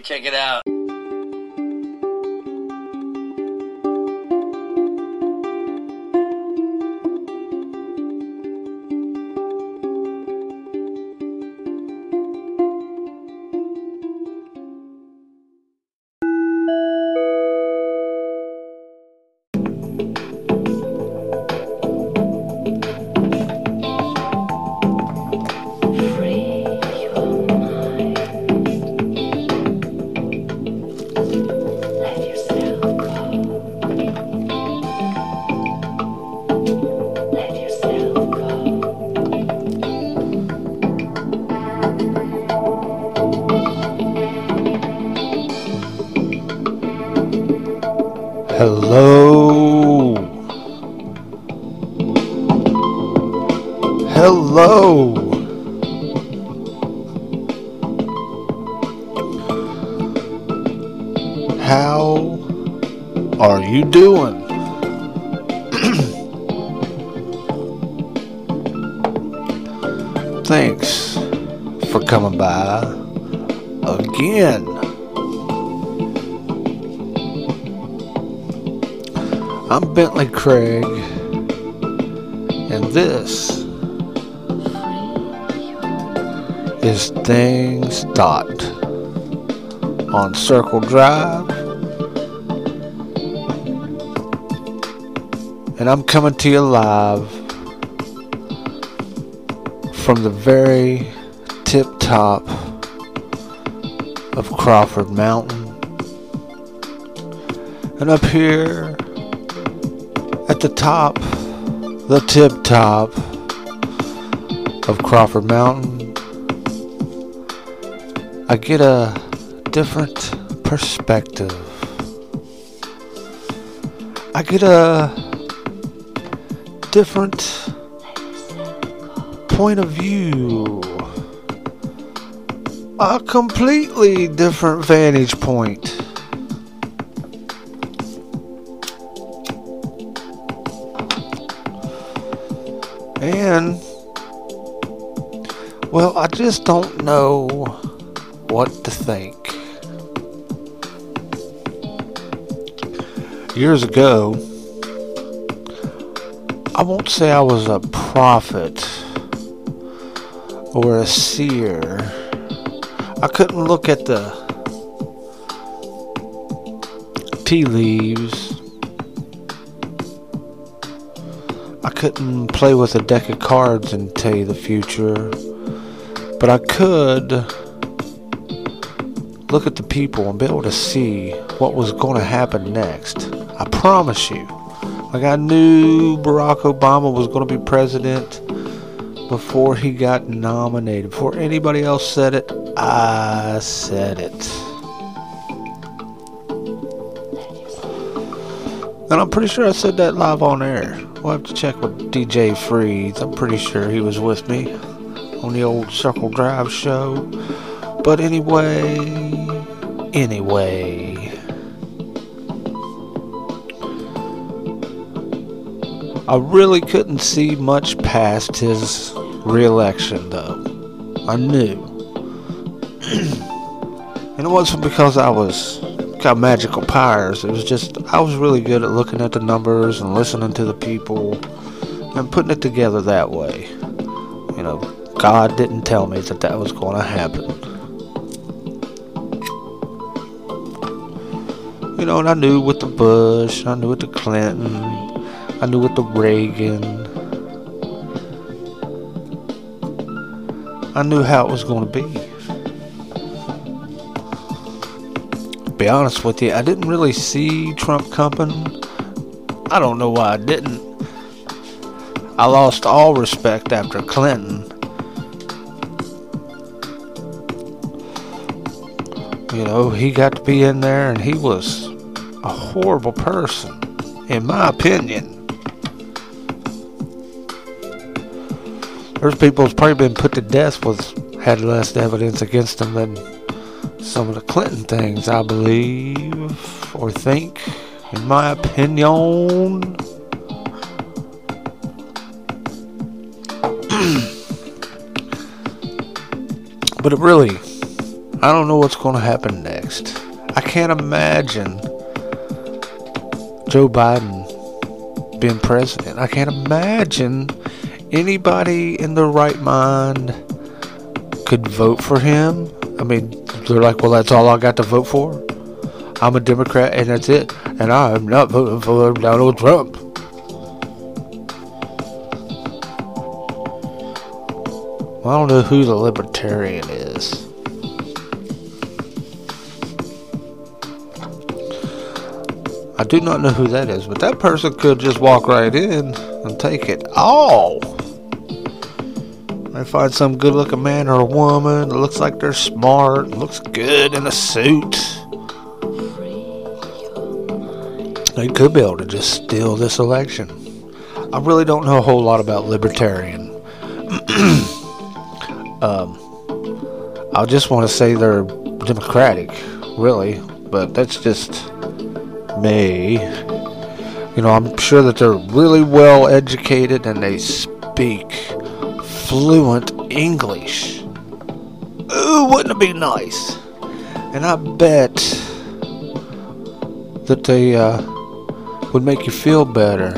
Check it out. Craig, and this is Think Thought on Circle Drive. And I'm coming to you live from the very tip top of Crawford Mountain. And up here the top, the tip top of Crawford Mountain, I get a different perspective. I get a different point of view. A completely different vantage point. And, well, I just don't know what to think. Years ago, I won't say I was a prophet or a seer. I couldn't look at the tea leaves. Couldn't play with a deck of cards and tell you the future. But I could look at the people and be able to see what was going to happen next. I promise you. Like I knew Barack Obama was going to be president before he got nominated. Before anybody else said it, I said it. And I'm pretty sure I said that live on air. We'll have to check with DJ Freeze. I'm pretty sure he was with me on the old Circle Drive show. But anyway, anyway. I really couldn't see much past his reelection, though. I knew. and it wasn't because I was got magical powers. It was just I was really good at looking at the numbers and listening to the people and putting it together that way. You know, God didn't tell me that that was going to happen. You know, and I knew with the Bush, I knew with the Clinton, I knew with the Reagan. I knew how it was going to be. Be honest with you, I didn't really see Trump coming. I don't know why I didn't. I lost all respect after Clinton. You know, he got to be in there and he was a horrible person, in my opinion. There's people who's probably been put to death with had less evidence against them than some of the Clinton things, I believe, or think, in my opinion. but it really, I don't know what's going to happen next. I can't imagine Joe Biden being president. I can't imagine anybody in their right mind could vote for him. I mean, they're like, well, that's all I got to vote for. I'm a Democrat and that's it. And I'm not voting for Donald Trump. Well, I don't know who the libertarian is. I do not know who that is, but that person could just walk right in and take it all. They find some good looking man or woman that looks like they're smart, looks good in a suit. They could be able to just steal this election. I really don't know a whole lot about libertarian. um, I just want to say they're democratic, really, but that's just me. You know, I'm sure that they're really well educated and they speak fluent English. Ooh, wouldn't it be nice? And I bet that they uh, would make you feel better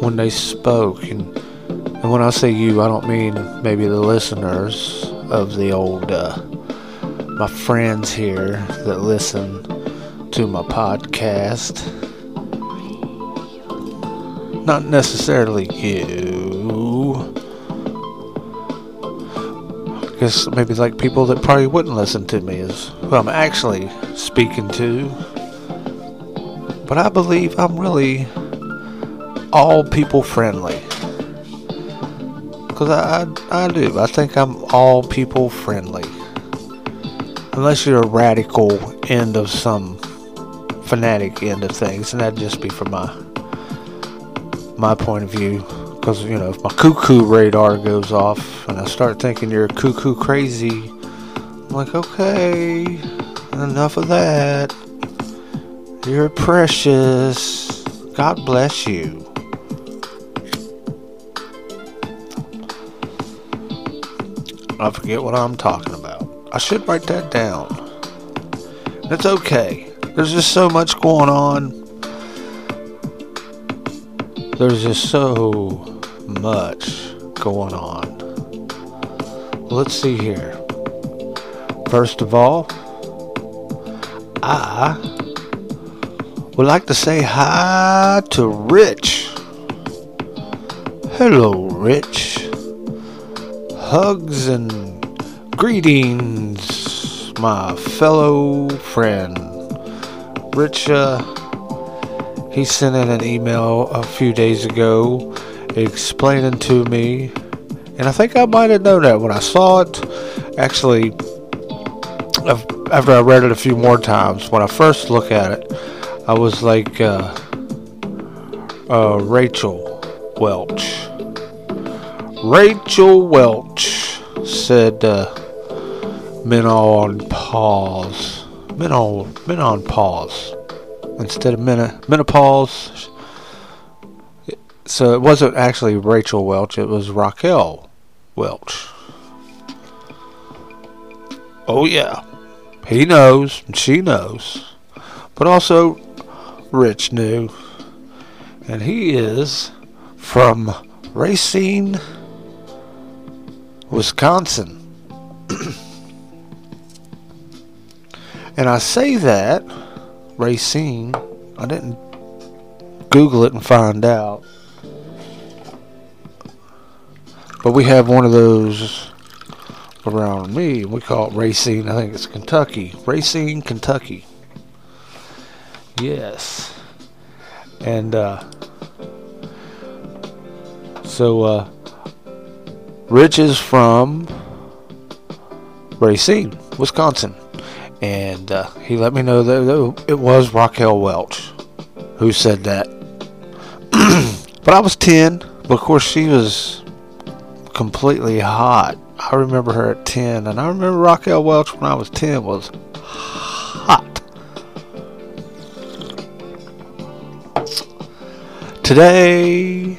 when they spoke. And, and when I say you, I don't mean maybe the listeners of the old, uh, my friends here that listen to my podcast. Not necessarily you. Guess maybe like people that probably wouldn't listen to me is who I'm actually speaking to. But I believe I'm really all people friendly. Because I, I, I do. I think I'm all people friendly. Unless you're a radical end of some fanatic end of things, and that'd just be from my my point of view. Because you know, if my cuckoo radar goes off and I start thinking you're cuckoo crazy, I'm like, okay, enough of that. You're precious. God bless you. I forget what I'm talking about. I should write that down. It's okay. There's just so much going on. There's just so much going on. Let's see here. First of all, I would like to say hi to Rich. Hello, Rich. Hugs and greetings, my fellow friend. Rich, uh, he sent in an email a few days ago explaining to me, and I think I might have known that when I saw it. Actually, after I read it a few more times, when I first look at it, I was like, uh, uh, Rachel Welch. Rachel Welch said, uh, men on pause. Men on, men on pause. Instead of men, menopause. So it wasn't actually Rachel Welch, it was Raquel Welch. Oh, yeah. He knows, and she knows. But also, Rich knew. And he is from Racine, Wisconsin. and I say that, Racine, I didn't Google it and find out. But we have one of those around me. We call it Racine. I think it's Kentucky. Racine, Kentucky. Yes. And uh, so uh, Rich is from Racine, Wisconsin. And uh, he let me know that it was Raquel Welch who said that. but I was 10. But of course, she was completely hot. I remember her at 10. And I remember Raquel Welch when I was 10 was hot. Today,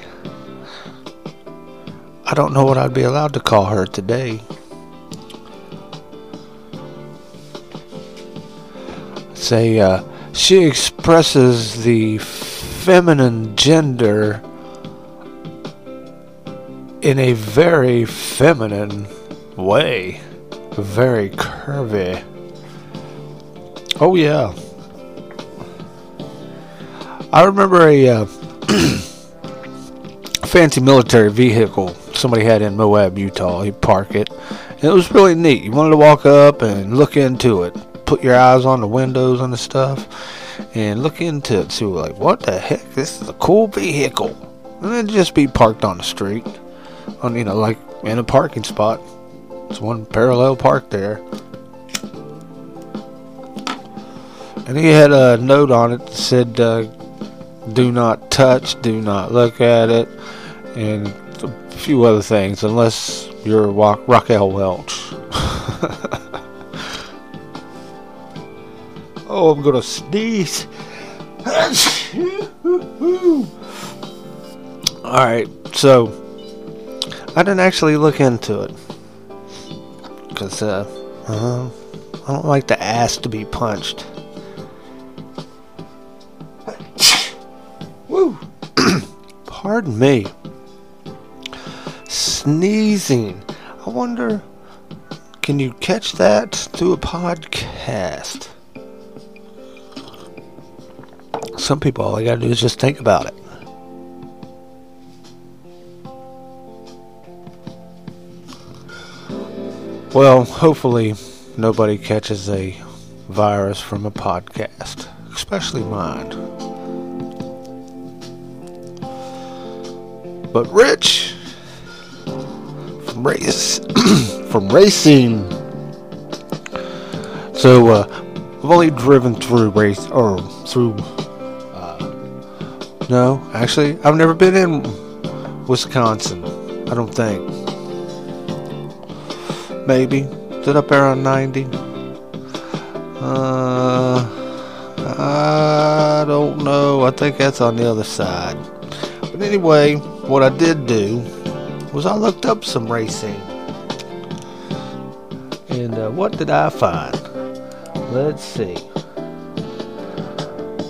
I don't know what I'd be allowed to call her today. Say, uh, she expresses the feminine gender in a very feminine way, very curvy. Oh yeah. I remember a uh, fancy military vehicle somebody had in Moab, Utah. He'd park it. And it was really neat. You wanted to walk up and look into it. Put your eyes on the windows and the stuff. And look into it. See, like, what the heck? This is a cool vehicle. And it'd just be parked on the street. On, you know, like in a parking spot. It's one parallel park there. And he had a note on it that said, uh, do not touch, do not look at it, and a few other things, unless you're Wa- Raquel Welch. oh, I'm gonna sneeze. Alright, so I didn't actually look into it. Because, uh, uh, I don't like the ass to be punched. Woo! Pardon me. Sneezing. I wonder, can you catch that through a podcast? Some people, all they gotta do is just think about it. Well, hopefully, nobody catches a virus from a podcast, especially mine. But Rich from race from Racine. So uh, I've only driven through race or through. Uh, no, actually, I've never been in Wisconsin. I don't think. Maybe did up on ninety. Uh, I don't know. I think that's on the other side. But anyway, what I did do was I looked up some Racine. And uh, what did I find? Let's see.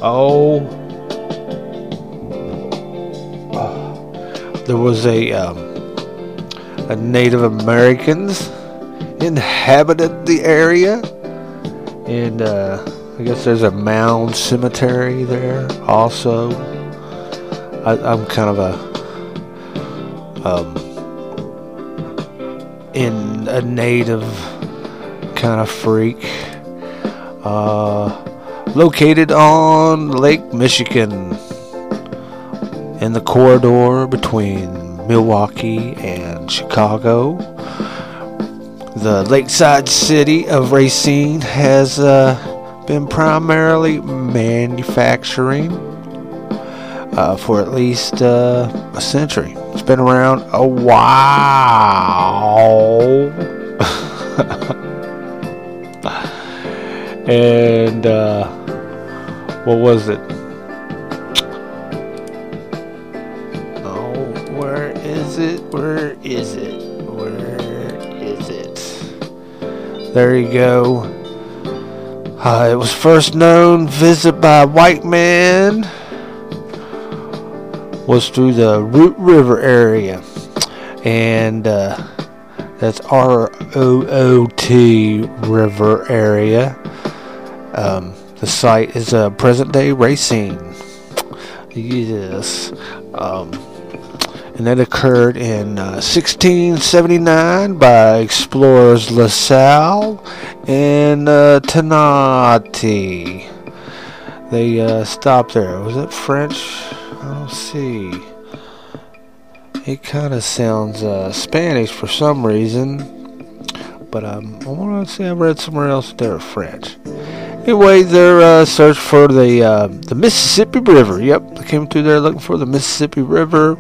Oh. There was a, um, a Native Americans inhabited the area. And uh, I guess there's a mound cemetery there also. I, I'm kind of a um, in a native kind of freak. Uh, located on Lake Michigan in the corridor between Milwaukee and Chicago. The lakeside city of Racine has uh, been primarily manufacturing uh, for at least uh, a century. It's been around a while. and uh, what was it? There you go. Uh, it was first known visit by white man was through the Root River area, and uh, that's R O O T River area. Um, the site is a uh, present day Racine. Yes. Um, and that occurred in uh, 1679 by explorers La Salle and uh. They uh, stopped there. Was it French? I don't see. It kind of sounds uh, Spanish for some reason, but um, I want to say I read somewhere else that they're French. Anyway, they're uh, searched for the uh, the Mississippi River. Yep, they came through there looking for the Mississippi River,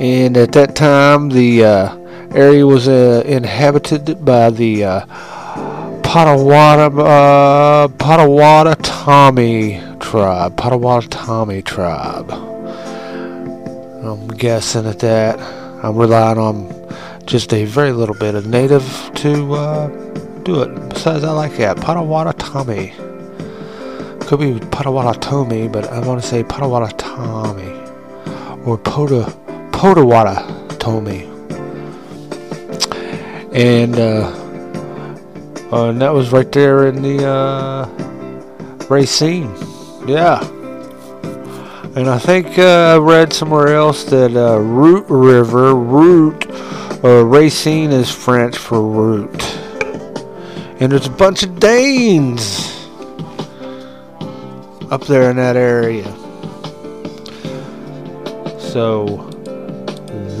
and at that time the uh, area was uh, inhabited by the uh, Potawata uh, Potawatomi tribe. Potawatomi tribe. I'm guessing at that. I'm relying on just a very little bit of native to uh, do it. Besides, I like that Potawatomi. Could be Potawatomi, but I want to say Potawatomi or Pota Potawatomi. And uh, uh, and that was right there in the uh, Racine. Yeah. And I think uh, I read somewhere else that uh, Root River, Root, uh, Racine is French for root. And there's a bunch of Danes up there in that area. So,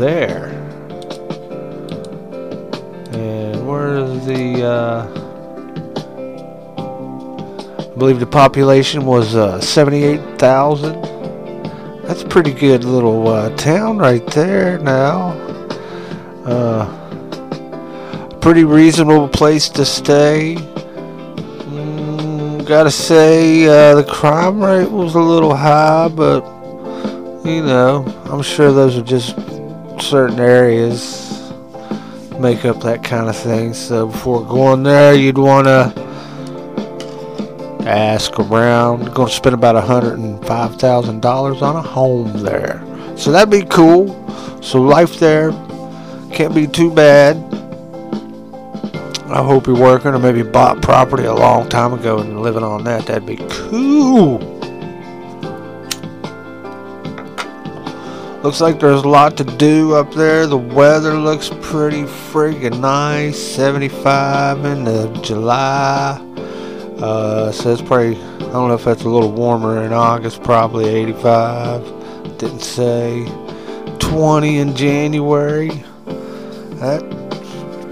there. And where's the, uh, I believe the population was uh, 78,000. That's a pretty good little uh, town right there now. Uh, pretty reasonable place to stay. Mm, gotta say, uh, the crime rate was a little high, but you know, I'm sure those are just certain areas make up that kind of thing. So before going there, you'd want to ask around. Going to spend about $105,000 on a home there. So that'd be cool. So life there can't be too bad. I hope you're working or maybe bought property a long time ago and living on that. That'd be cool. Looks like there's a lot to do up there. The weather looks pretty friggin' nice. 75 in the July. Uh, so it's probably, I don't know if that's a little warmer in August, probably 85. Didn't say. 20 in January. That's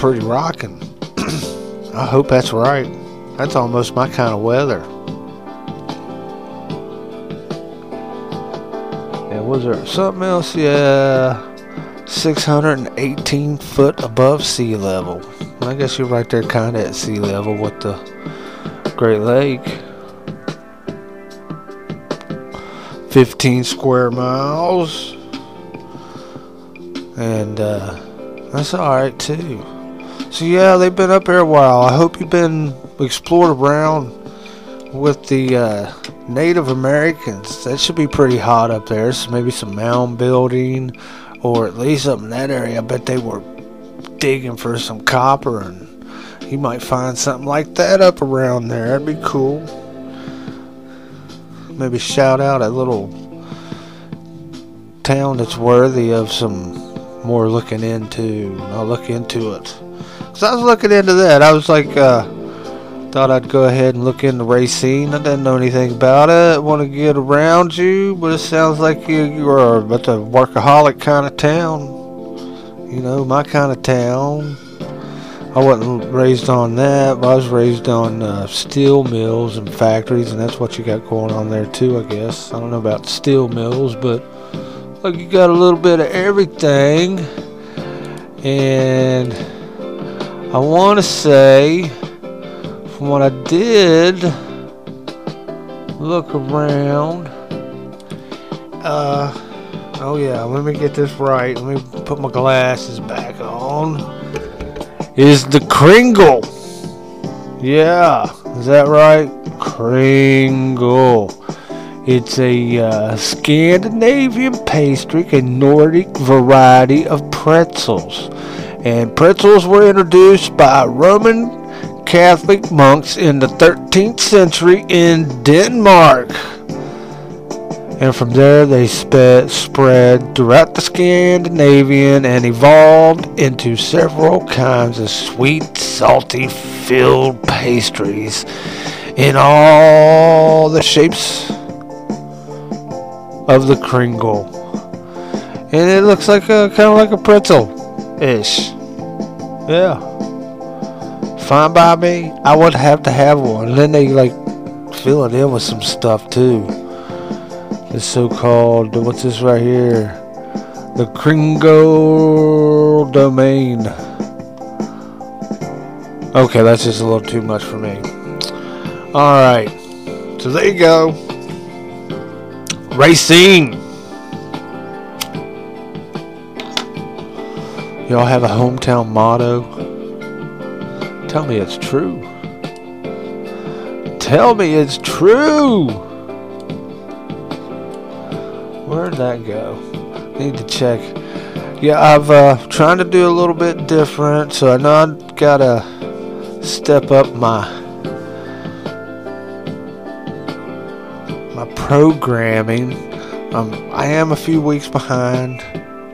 pretty rocking. I hope that's right. That's almost my kind of weather. Was there something else? Yeah. 618 foot above sea level. I guess you're right there kind of at sea level with the Great Lake. 15 square miles. And uh, that's alright too. So yeah, they've been up here a while. I hope you've been explored around with the uh, Native Americans. That should be pretty hot up there. So maybe some mound building, or at least up in that area. I bet they were digging for some copper, and you might find something like that up around there. That'd be cool. Maybe shout out a little town that's worthy of some more looking into. I'll look into it. Cause I was looking into that. I was like, uh, thought I'd go ahead and look into Racine. I didn't know anything about it. Want to get around you, but it sounds like you, you are about the workaholic kind of town. You know, my kind of town. I wasn't raised on that, but I was raised on uh, steel mills and factories, and that's what you got going on there too, I guess. I don't know about steel mills, but like you got a little bit of everything. And I want to say, from what I did look around, uh, oh yeah, let me get this right. Let me put my glasses back on. Is the Kringle? Yeah, is that right? Kringle. It's a uh, Scandinavian pastry, a Nordic variety of pretzels. And pretzels were introduced by Roman Catholic monks in the 13th century in Denmark. And from there, they spe- spread throughout the Scandinavian and evolved into several kinds of sweet, salty, filled pastries in all the shapes of the Kringle. And it looks like a kind of like a pretzel ish. Yeah. Fine by me. I would have to have one. And then they like fill it in with some stuff too. The so-called what's this right here? The Kringle domain. Okay, that's just a little too much for me. Alright. So there you go. Racine. Y'all have a hometown motto? Tell me it's true. Tell me it's true. Where'd that go? Need to check. Yeah, I've uh, trying to do a little bit different, so I know I gotta step up my my programming. Um, I am a few weeks behind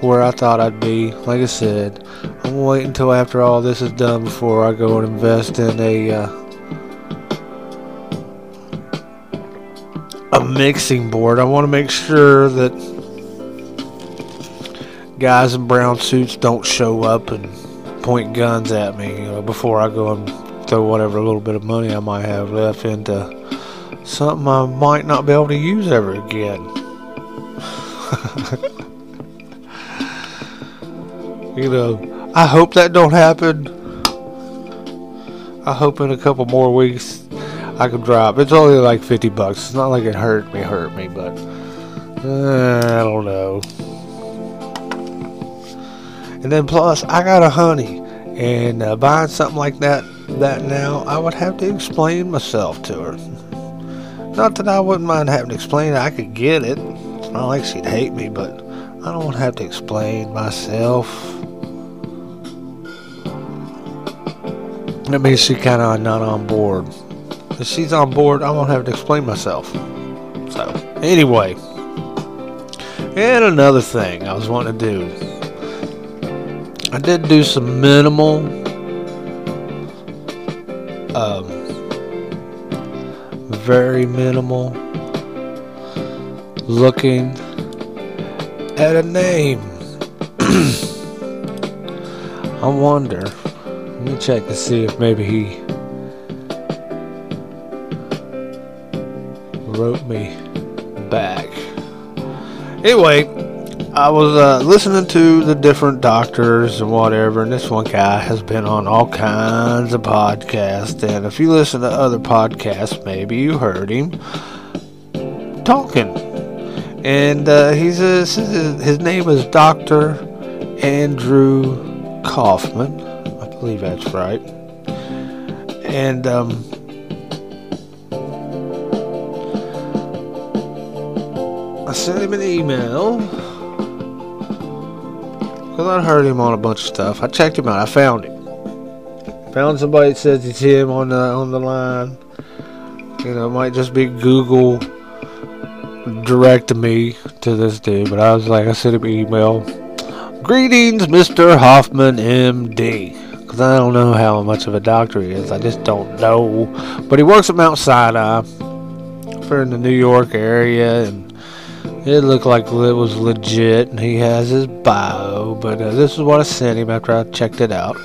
where I thought I'd be. Like I said, I'm gonna wait until after all this is done before I go and invest in a uh, a mixing board. I want to make sure that guys in brown suits don't show up and point guns at me you know, before I go and throw whatever little bit of money I might have left into something I might not be able to use ever again. you know, I hope that don't happen. I hope in a couple more weeks I can drop. It's only like 50 bucks. It's not like it hurt me, hurt me, but uh, I don't know. And then plus, I got a honey, and uh, buying something like that that now, I would have to explain myself to her. Not that I wouldn't mind having to explain. I could get it. It's not like she'd hate me, but I don't have to explain myself. That means she kind of not on board. If she's on board, I won't have to explain myself. So, anyway. And another thing I was wanting to do. I did do some minimal um, very minimal looking at a name. I wonder. Let me check to see if maybe he wrote me back. Anyway, I was uh, listening to the different doctors and whatever, and this one guy has been on all kinds of podcasts. And if you listen to other podcasts, maybe you heard him talking. And uh, he's a, his name is Doctor Andrew Kaufman. Believe that's right. And um, I sent him an email because I heard him on a bunch of stuff. I checked him out. I found him. Found somebody that says it's him on the on the line. You know, it might just be Google directing me to this dude, but I was like, I sent him an email. Greetings, Mr. Kaufman, MD. Because I don't know how much of a doctor he is. I just don't know. But he works at Mount Sinai. For in the New York area, and it looked like it was legit, and he has his bio. But uh, this is what I sent him after I checked it out.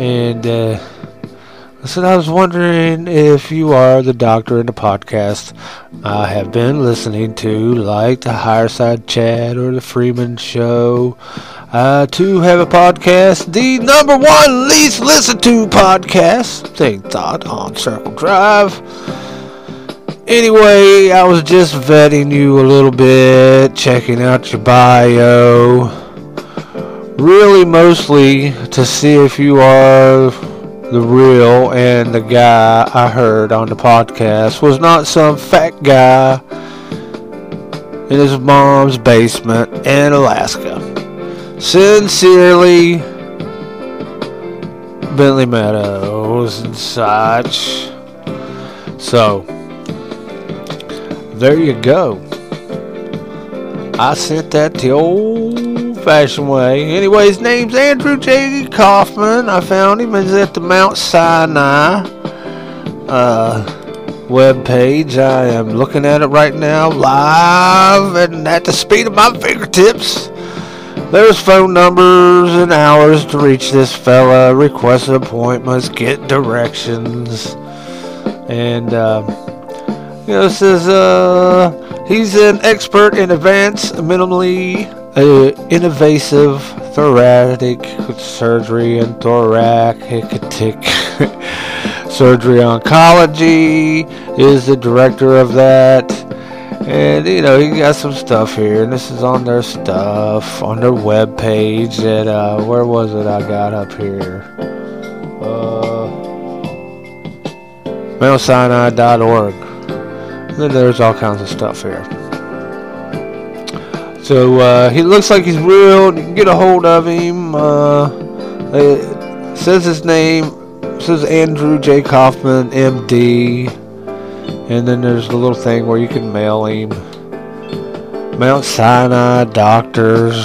And uh, I said, I was wondering if you are the doctor in the podcast I have been listening to, like the Higher Side Chat or the Freeman Show. Uh, to have a podcast, the number one least listened to podcast, Think Thought on Circle Drive. Anyway, I was just vetting you a little bit, checking out your bio. Really, mostly to see if you are the real and the guy I heard on the podcast was not some fat guy in his mom's basement in Alaska. Sincerely, Bentley Meadows and such. So, there you go. I sent that the old fashioned way. Anyway, his name's Andrew J. Kaufman. I found him. He's at the Mount Sinai uh, web page. I am looking at it right now, live and at the speed of my fingertips. There's phone numbers and hours to reach this fella, request appointments, get directions, and. Uh, you know, says uh, he's an expert in advanced, minimally uh, invasive thoracic surgery and thoracic surgery oncology. Is the director of that, and you know he got some stuff here, and this is on their stuff on their web page. That uh, where was it? I got up here. Uh, MountSinai.org. Then there's all kinds of stuff here. So uh, he looks like he's real. You can get a hold of him. Uh, it says his name. Says Andrew J. Kaufman, M.D. And then there's a little thing where you can mail him. Mount Sinai Doctors.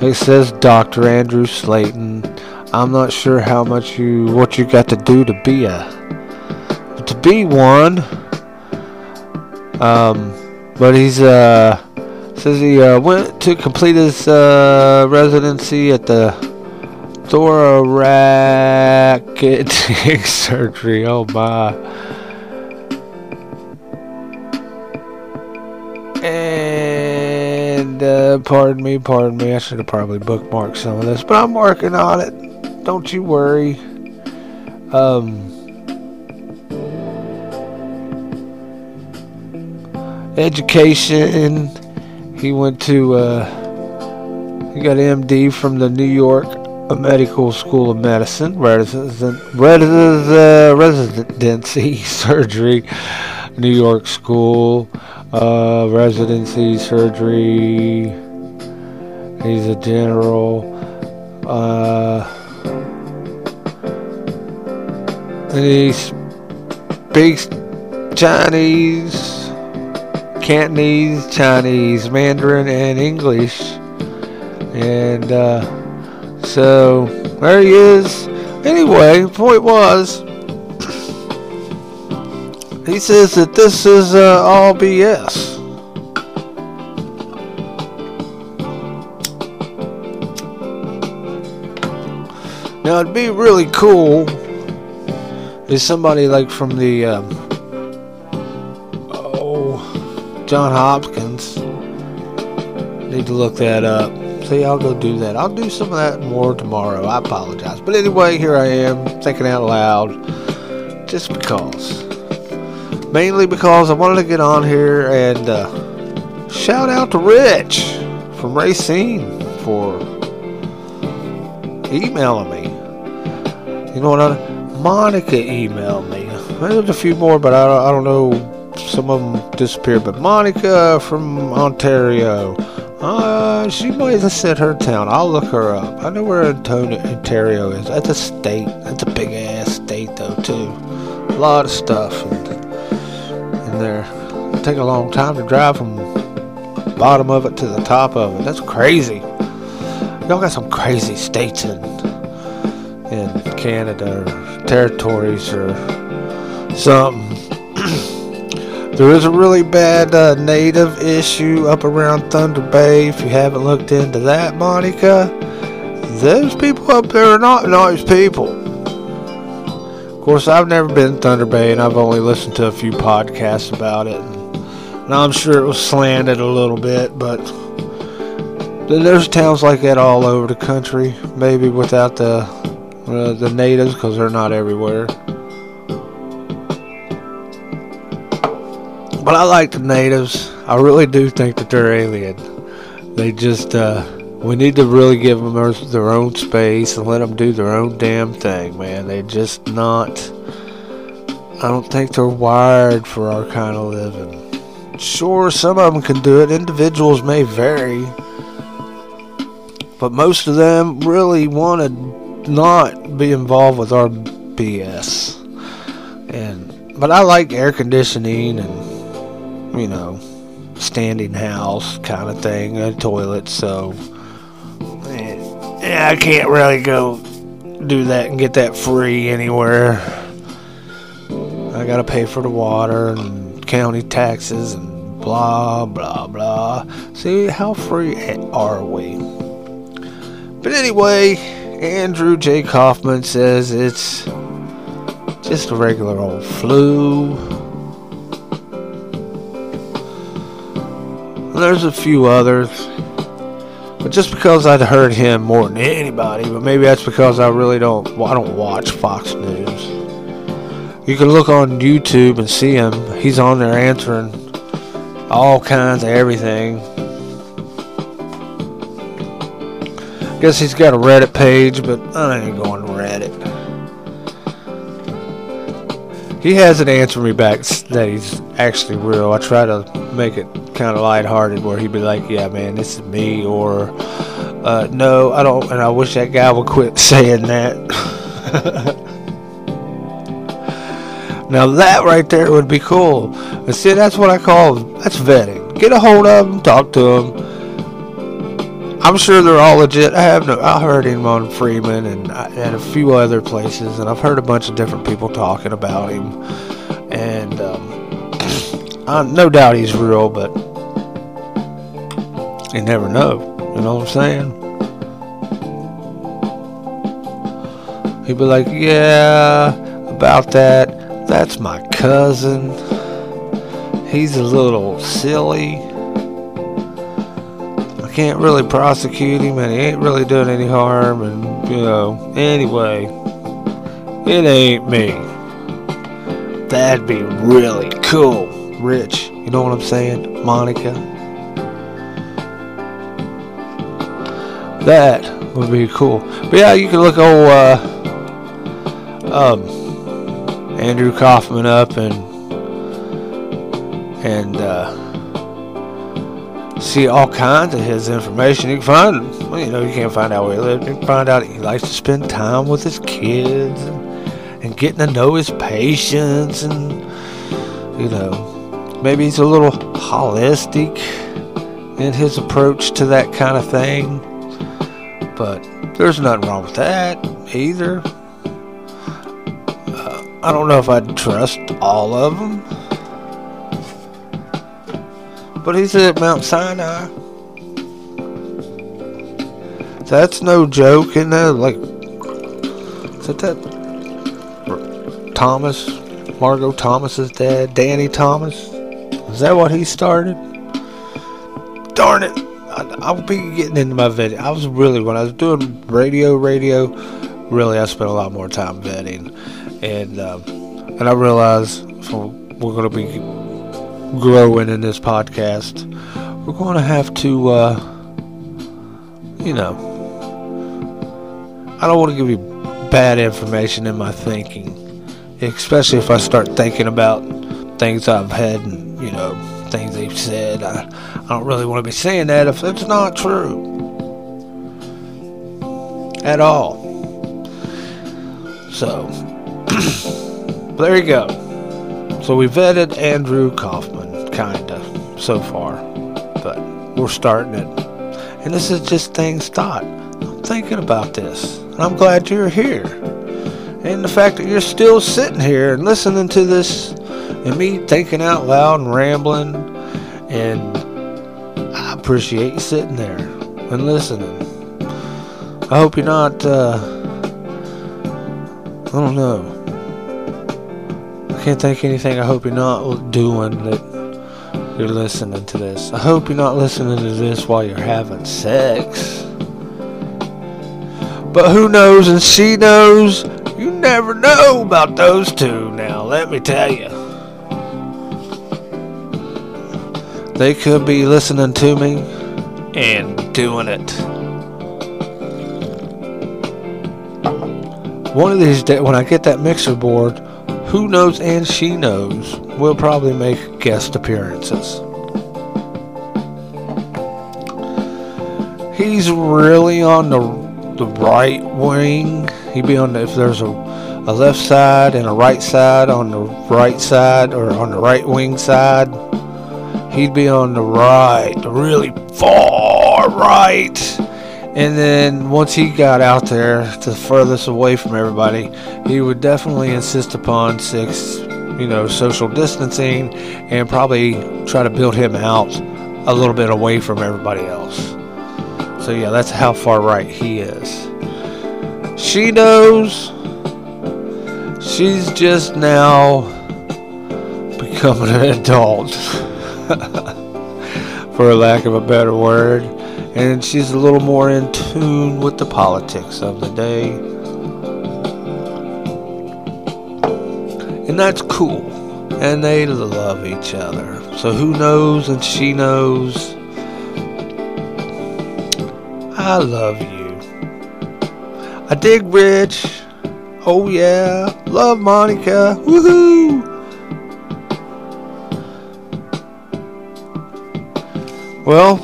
It says Dr. Andrew Slayton. I'm not sure how much you what you got to do to be a to be one. Um, but he's uh says he uh, went to complete his uh, residency at the thoracic surgery. Oh my. And uh, pardon me, pardon me. I should have probably bookmarked some of this, but I'm working on it. Don't you worry. Um, education. He went to. Uh, he got MD from the New York Medical School of Medicine, resident, resident, uh, residency surgery, New York School, uh, residency surgery. He's a general. Uh, he speaks Chinese, Cantonese, Chinese, Mandarin, and English. And uh, so there he is. Anyway, point was, he says that this is uh, all BS. Now it'd be really cool if somebody like from the um, oh John Hopkins need to look that up. See, I'll go do that. I'll do some of that more tomorrow. I apologize, but anyway, here I am thinking out loud, just because. Mainly because I wanted to get on here and uh, shout out to Rich from Racine for emailing me. You know what? I, Monica emailed me. There's a few more, but I, I don't know. Some of them disappeared. But Monica from Ontario. Uh, she might have said her town. I'll look her up. I know where Ontario is. That's a state. That's a big ass state, though, too. A lot of stuff there. Take a long time to drive from bottom of it to the top of it. That's crazy. Y'all got some crazy states in in Canada or territories or something. there is a really bad uh, native issue up around Thunder Bay. If you haven't looked into that, Monica, those people up there are not nice people. Course, I've never been Thunder Bay, and I've only listened to a few podcasts about it. And I'm sure it was slanted a little bit, but there's towns like that all over the country. Maybe without the uh, the natives because they're not everywhere. But I like the natives. I really do think that they're alien. They just, uh, we need to really give them their, own space and let them do their own damn thing, man. They're just not, I don't think they're wired for our kind of living. Sure, some of them can do it. Individuals may vary. But most of them really want to not be involved with our BS. And but I like air conditioning and you know standing house kind of thing, a toilet. So yeah, I can't really go do that and get that free anywhere. I gotta pay for the water and county taxes and blah blah blah. See how free are we? But anyway, Andrew J. Kaufman says it's just a regular old flu. There's a few others. But just because I'd heard him more than anybody, but maybe that's because I really don't I don't watch Fox News. You can look on YouTube and see him. He's on there answering all kinds of everything. Guess he's got a Reddit page, but I ain't going to Reddit. He hasn't answered me back that he's actually real. I try to make it kind of lighthearted where he'd be like, "Yeah, man, this is me," or uh, "No, I don't," and I wish that guy would quit saying that. now that right there would be cool. And see, that's what I call that's vetting. Get a hold of them, talk to them. I'm sure they're all legit. I have no. I heard him on Freeman and and a few other places, and I've heard a bunch of different people talking about him. And um, I, no doubt he's real, but you never know. You know what I'm saying? He'd be like, "Yeah, about that. That's my cousin. He's a little silly." Can't really prosecute him, and he ain't really doing any harm. And you know, anyway, it ain't me. That'd be really cool, Rich. You know what I'm saying, Monica? That would be cool. But yeah, you can look old uh, um, Andrew Kaufman up and and. Uh, see all kinds of his information. You can find, well, you know, you can't find out where he lives. You can find out he likes to spend time with his kids and, and getting to know his patients, and you know, maybe he's a little holistic in his approach to that kind of thing. But there's nothing wrong with that either. Uh, I don't know if I'd trust all of them. But he's at Mount Sinai. That's no joke, isn't that? Like, is that that Thomas, Marlo Thomas's dad, Danny Thomas? Is that what he started? Darn it! I, I'll be getting into my video. I was really when I was doing radio, radio. Really, I spent a lot more time vetting, and um, and I realized we're going to be growing in this podcast, we're going to have to, uh, you know, I don't want to give you bad information in my thinking, especially if I start thinking about things I've had and, you know, things they've said. I, I don't really want to be saying that if it's not true at all. So, there you go. So we vetted Andrew Kaufman, kinda, so far. But we're starting it. And this is just Think Thought. I'm thinking about this. And I'm glad you're here. And the fact that you're still sitting here and listening to this and me thinking out loud and rambling. And I appreciate you sitting there and listening. I hope you're not, uh, I don't know. I can't think anything I hope you're not doing you're listening to this. I hope you're not listening to this while you're having sex. But who knows and she knows? You never know about those two now, let me tell you. They could be listening to me and doing it. One of these days, when I get that mixer board, who knows and she knows, we'll probably make guest appearances. He's really on the the right wing. He'd be on the, if there's a, a left side and a right side on the right side or on the right wing side. He'd be on the right, really far right. And then once he got out there to the furthest away from everybody, he would definitely insist upon six, you know, social distancing and probably try to build him out a little bit away from everybody else. So yeah, that's how far right he is. She knows she's just now becoming an adult, for lack of a better word, and she's a little more in tune with the politics of the day. And that's cool. And they love each other. So who knows and she knows. I love you. I dig Rich. Oh yeah, love Monica. Woohoo! Well,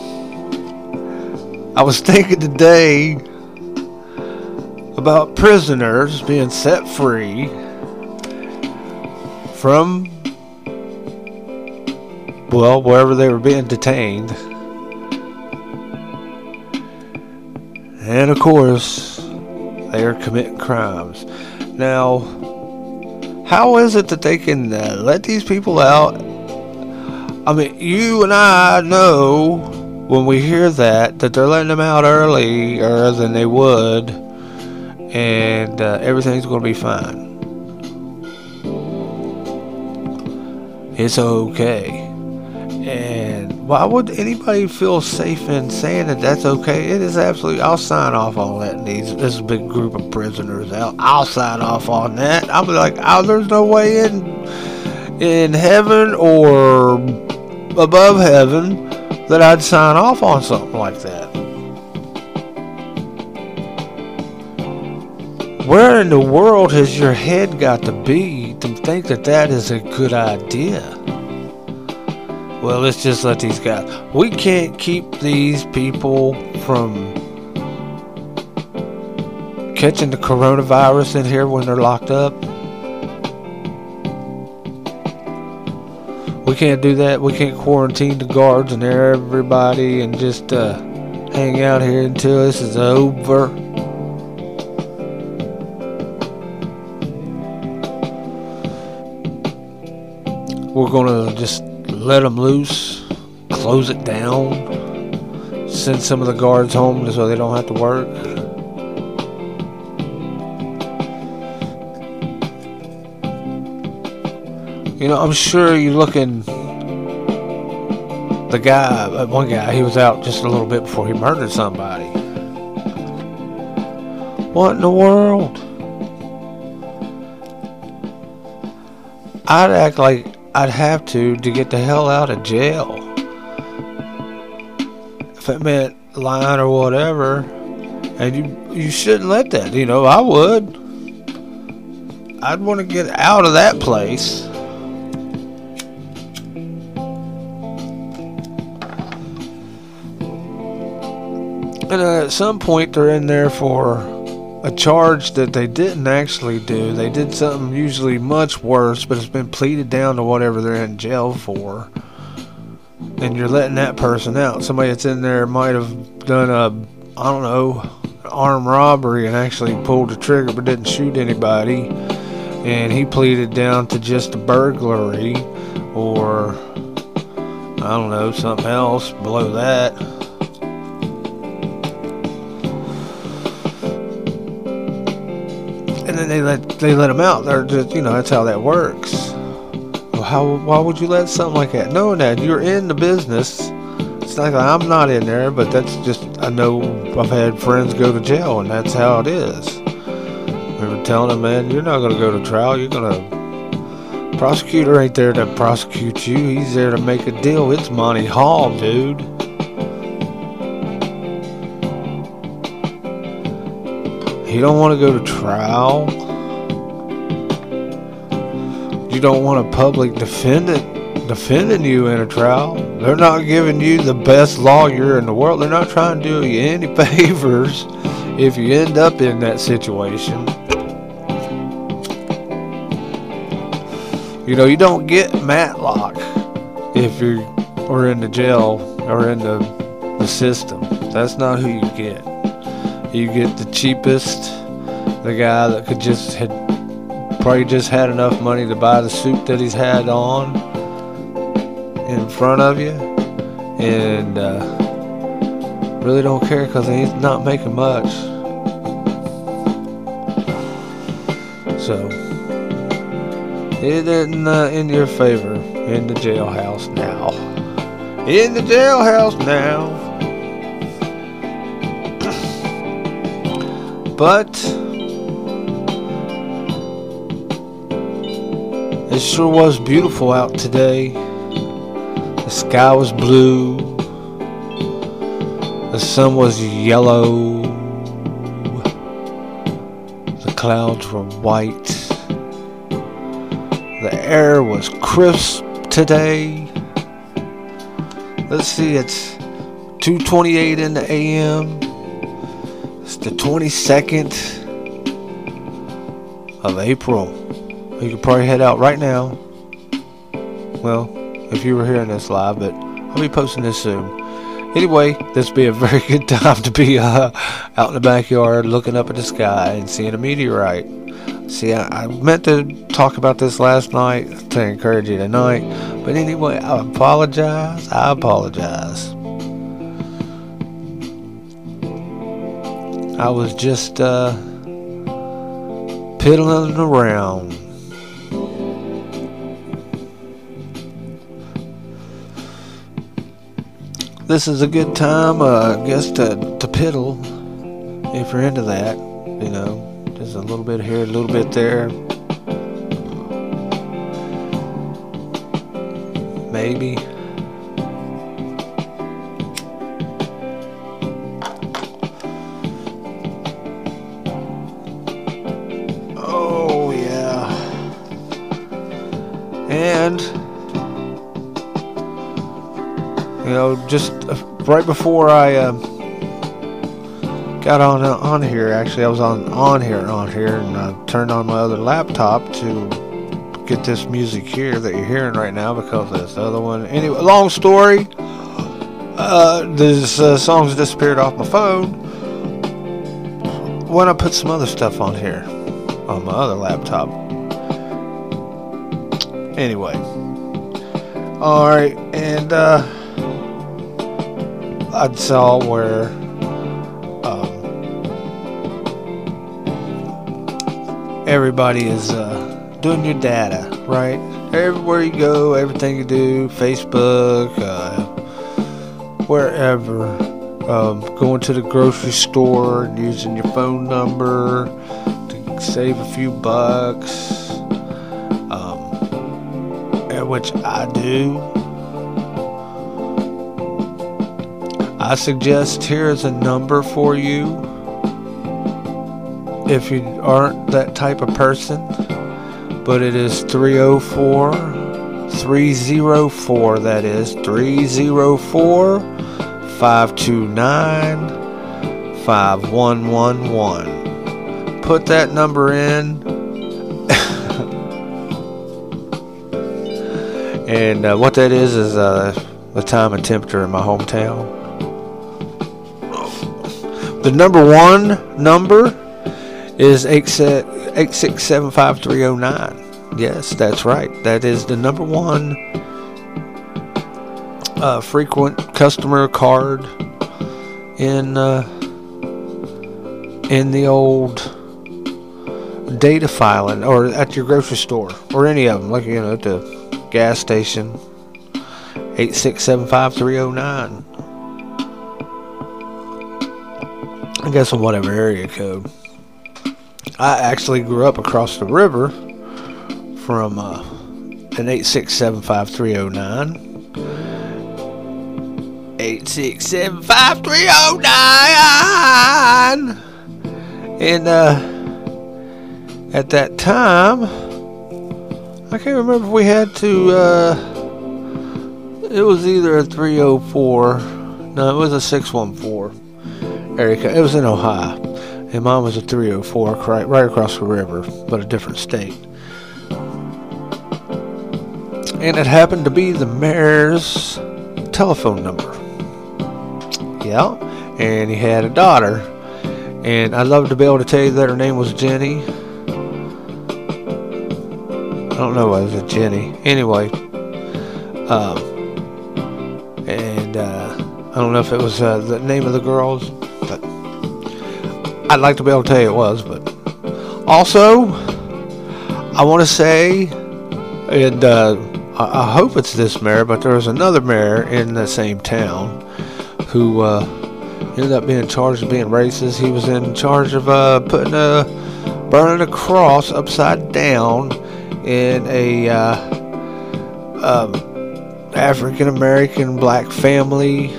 I was thinking today about prisoners being set free from, well, wherever they were being detained. And of course, they are committing crimes. Now, how is it that they can uh, let these people out? I mean, you and I know when we hear that that they're letting them out earlier than they would, and uh, everything's going to be fine. It's okay. And why would anybody feel safe in saying that that's okay? It is absolutely. I'll sign off on that. These this big group of prisoners. I'll sign off on that. Be like, oh, there's no way in in heaven or above heaven that I'd sign off on something like that. Where in the world has your head got to be think that that is a good idea? Well, let's just let these guys. We can't keep these people from catching the coronavirus in here when they're locked up. We can't do that. We can't quarantine the guards and everybody and just uh, hang out here until this is over. We're gonna just let them loose, close it down, send some of the guards home so they don't have to work. You know, I'm sure you're looking. The guy, uh, one guy, he was out just a little bit before he murdered somebody. What in the world? I'd act like I'd have to to get the hell out of jail. If it meant lying or whatever, and you you shouldn't let that. You know, I would. I'd want to get out of that place. And uh, at some point, they're in there for a charge that they didn't actually do. They did something usually much worse, but it's been pleaded down to whatever they're in jail for. And you're letting that person out. Somebody that's in there might have done a, I don't know, armed robbery and actually pulled the trigger but didn't shoot anybody. And he pleaded down to just a burglary or, I don't know, something else below that. They let they let them out. They're just you know that's how that works. Well, how why would you let something like that? Knowing that you're in the business, it's not like I'm not in there, but that's just I know I've had friends go to jail, and that's how it is. We were telling them, man, you're not going to go to trial. You're going to prosecutor ain't there to prosecute you. He's there to make a deal. It's Monty Hall, dude. You don't want to go to trial. You don't want a public defendant defending you in a trial. They're not giving you the best lawyer in the world. They're not trying to do you any favors if you end up in that situation. You know, you don't get Matlock if you are or in the jail or in the, the system. That's not who you get. You get the cheapest, the guy that could just had probably just had enough money to buy the suit that he's had on in front of you, and uh, really don't care because he's not making much. So it isn't uh, in your favor in the jailhouse now. In the jailhouse now. But it sure was beautiful out today. The sky was blue. The sun was yellow. The clouds were white. The air was crisp today. Let's see, it's 2:28 in the AM. The 22nd of April. You could probably head out right now. Well, if you were hearing this live, but I'll be posting this soon. Anyway, this would be a very good time to be uh, out in the backyard looking up at the sky and seeing a meteorite. See, I, I meant to talk about this last night to encourage you tonight, but anyway, I apologize. I apologize. I was just uh, piddling around. This is a good time, uh, I guess, to, to piddle if you're into that. You know, just a little bit here, a little bit there. Maybe. Just uh, right before I uh, got on uh, on here, actually, I was on on here, on here, and I turned on my other laptop to get this music here that you're hearing right now because this other one. Anyway, long story. Uh, this uh, songs disappeared off my phone. Why not put some other stuff on here on my other laptop? Anyway, all right, and uh, I saw where um, everybody is uh, doing your data, right? Everywhere you go, everything you do, Facebook, uh, wherever, um, going to the grocery store and using your phone number to save a few bucks, um, which I do. I suggest here is a number for you if you aren't that type of person, but it is 304 304, that is 304 529 5111. Put that number in. and uh, what that is is uh, the time and temperature in my hometown. The number one number is 8675309. Yes, that's right. That is the number one uh, frequent customer card in uh, in the old data filing or at your grocery store or any of them like you know at the gas station 8675309 I guess in whatever area code. I actually grew up across the river from uh, an 8675309. 8675309! And uh, at that time, I can't remember if we had to, uh, it was either a 304, no, it was a 614 code. It was in Ohio. And mine was a 304 right, across the river, but a different state. And it happened to be the mayor's telephone number. Yeah. And he had a daughter. And I'd love to be able to tell you that her name was Jenny. I don't know, why it was Jenny? Anyway. Um, and uh, I don't know if it was uh, the name of the girls, I'd like to be able to tell you it was, but also, I want to say, and uh, I, I hope it's this mayor, but there was another mayor in the same town who uh, ended up being charged of being racist. He was in charge of uh, putting a burning a cross upside down in a uh, um, African American black family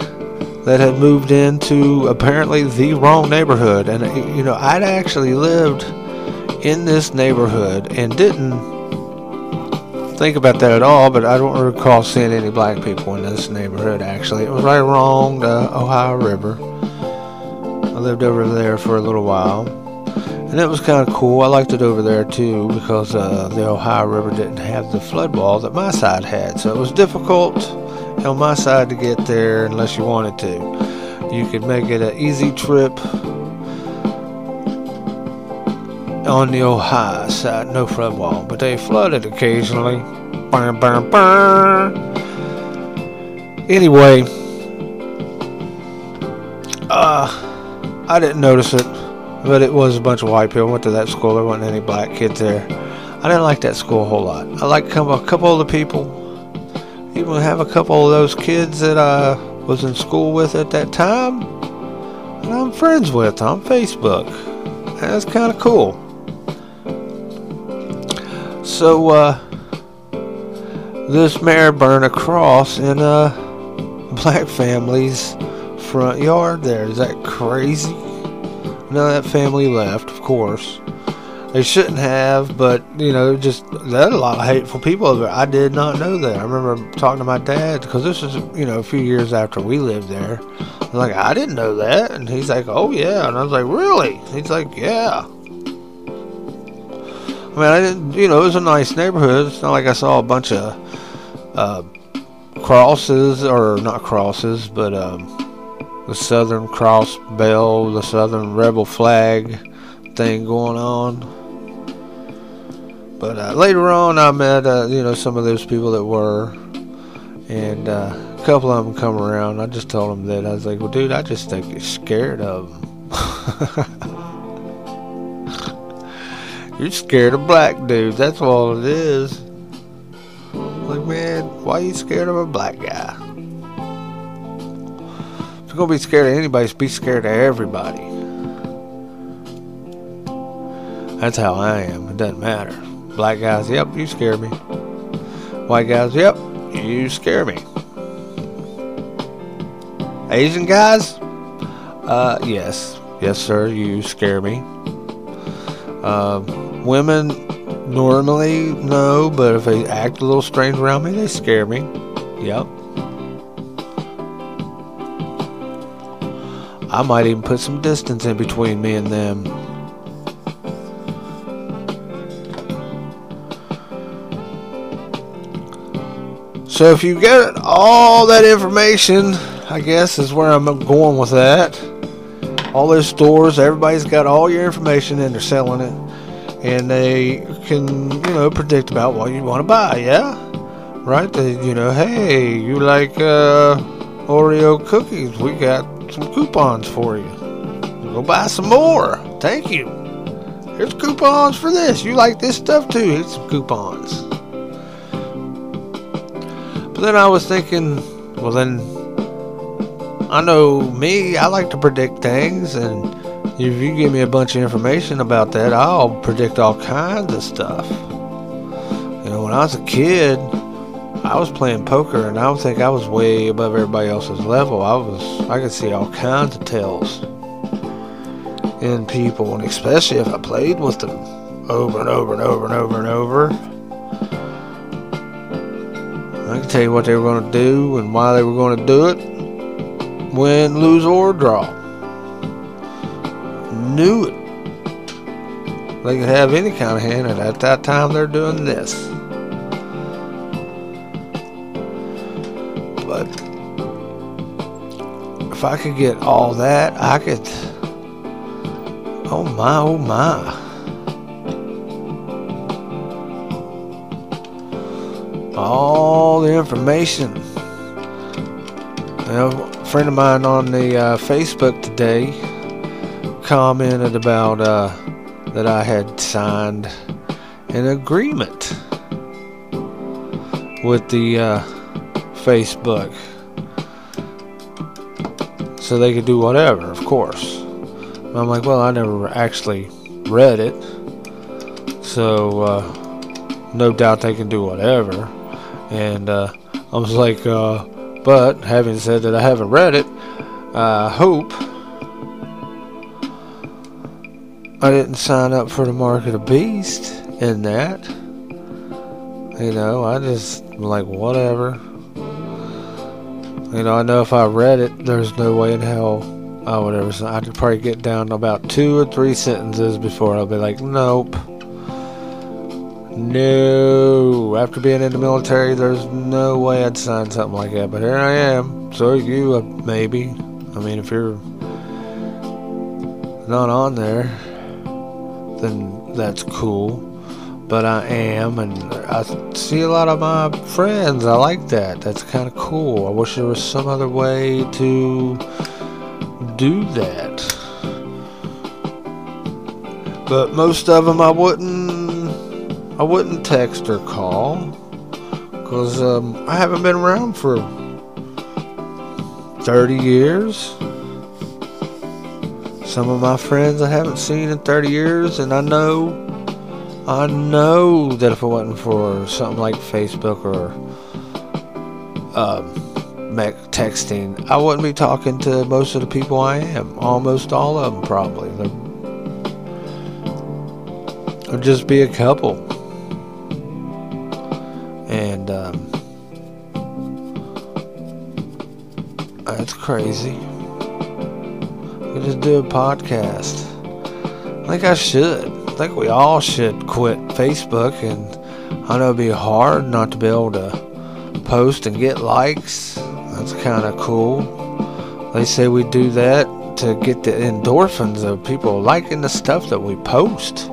that had moved into apparently the wrong neighborhood. And, you know, I'd actually lived in this neighborhood and didn't think about that at all, but I don't recall seeing any black people in this neighborhood actually. It was right along the Ohio River. I lived over there for a little while. And it was kind of cool. I liked it over there too because uh, the Ohio River didn't have the flood wall that my side had. So it was difficult on my side to get there unless you wanted to. You could make it an easy trip on the Ohio side, no flood wall, but they flooded occasionally. Burn, burn, burn. Anyway, uh, I didn't notice it, but it was a bunch of white people. Went to that school. There wasn't any black kids there. I didn't like that school a whole lot. I like a couple of the people. Even have a couple of those kids that I was in school with at that time. And I'm friends with on Facebook. That's kind of cool. So, uh, this mayor burned a cross in a black family's front yard there. Is that crazy? Of that family left, of course. They shouldn't have, but you know, just there a lot of hateful people over there. I did not know that. I remember talking to my dad because this was, you know, a few years after we lived there. I like, I didn't know that, and he's like, Oh yeah, and I was like, Really? He's like, Yeah. I mean, I didn't, you know, it was a nice neighborhood. It's not like I saw a bunch of uh, crosses, or not crosses, but um, the Southern Cross Bell, the Southern Rebel flag thing going on. But uh, later on, I met, uh, you know, some of those people that were, and uh, a couple of them come around. I just told them that I was like, "Well, dude, I just think you're scared of them." You're scared of black dudes. That's all it is. Like, man, why are you scared of a black guy? If you're gonna be scared of anybody, be scared of everybody. That's how I am. It doesn't matter. Black guys, yep, you scare me. White guys, yep, you scare me. Asian guys, uh, yes, yes, sir, you scare me. Uh, women normally no, but if they act a little strange around me, they scare me. Yep. I might even put some distance in between me and them. So if you get all that information, I guess is where I'm going with that. All those stores, everybody's got all your information and they're selling it. And they can, you know, predict about what you want to buy, yeah? Right? They, you know, hey, you like uh, Oreo cookies? We got some coupons for you. Go buy some more. Thank you. Here's coupons for this. You like this stuff too? Here's some coupons. Then I was thinking, well, then I know me, I like to predict things, and if you give me a bunch of information about that, I'll predict all kinds of stuff. You know, when I was a kid, I was playing poker, and I would think I was way above everybody else's level. I was, I could see all kinds of tells in people, and especially if I played with them over and over and over and over and over. I can tell you what they were going to do and why they were going to do it. Win, lose, or draw. Knew it. They could have any kind of hand, and at that time they're doing this. But if I could get all that, I could. Oh my, oh my. All the information. A friend of mine on the uh, Facebook today commented about uh, that I had signed an agreement with the uh, Facebook so they could do whatever, of course. And I'm like, well, I never actually read it, so uh, no doubt they can do whatever. And uh, I was like, uh, but having said that, I haven't read it. I hope I didn't sign up for the mark of the beast in that. You know, I just like whatever. You know, I know if I read it, there's no way in hell I would ever. I'd probably get down to about two or three sentences before I'll be like, nope. No. After being in the military, there's no way I'd sign something like that. But here I am. So you, uh, maybe. I mean, if you're not on there, then that's cool. But I am, and I see a lot of my friends. I like that. That's kind of cool. I wish there was some other way to do that. But most of them I wouldn't. I wouldn't text or call because um, I haven't been around for 30 years. Some of my friends I haven't seen in 30 years, and I know, I know that if it wasn't for something like Facebook or um, texting, I wouldn't be talking to most of the people I am. Almost all of them, probably. There would just be a couple. And um, that's crazy. We just do a podcast. I think I should. I think we all should quit Facebook, and I know it'd be hard not to be able to post and get likes. That's kind of cool. They say we do that to get the endorphins of people liking the stuff that we post.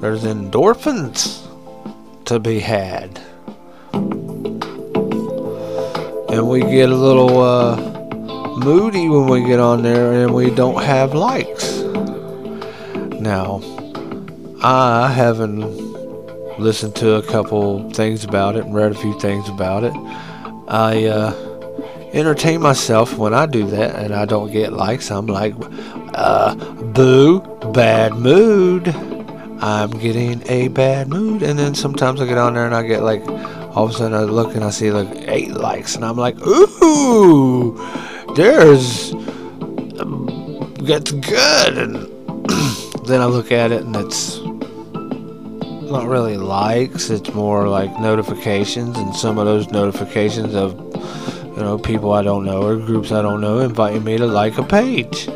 There's endorphins to be had. And we get a little uh, moody when we get on there and we don't have likes. Now, I haven't listened to a couple things about it and read a few things about it. I uh, entertain myself when I do that and I don't get likes. I'm like, uh, boo, bad mood. I'm getting a bad mood. And then sometimes I get on there and I get like, all of a sudden I look and I see like eight likes and I'm like, ooh, there's, um, that's good. And then I look at it and it's not really likes, it's more like notifications. And some of those notifications of, you know, people I don't know or groups I don't know inviting me to like a page.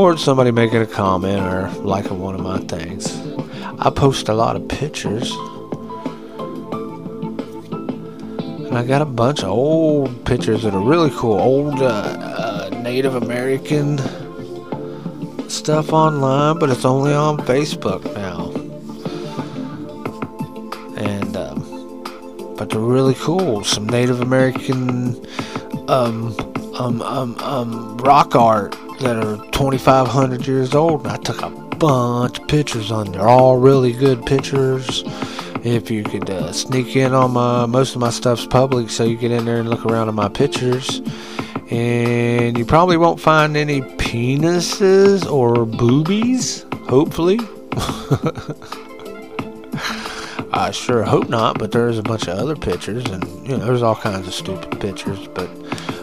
Or somebody making a comment or liking one of my things. I post a lot of pictures. And I got a bunch of old pictures that are really cool. Old uh, uh, Native American stuff online, but it's only on Facebook now. And, um, but they're really cool. Some Native American um, um, um, um, rock art that are 2,500 years old. I took a bunch of pictures on there. All really good pictures. If you could uh, sneak in on my, most of my stuff's public, so you get in there and look around at my pictures. And you probably won't find any penises or boobies, hopefully. I sure hope not, but there's a bunch of other pictures, and you know, there's all kinds of stupid pictures. But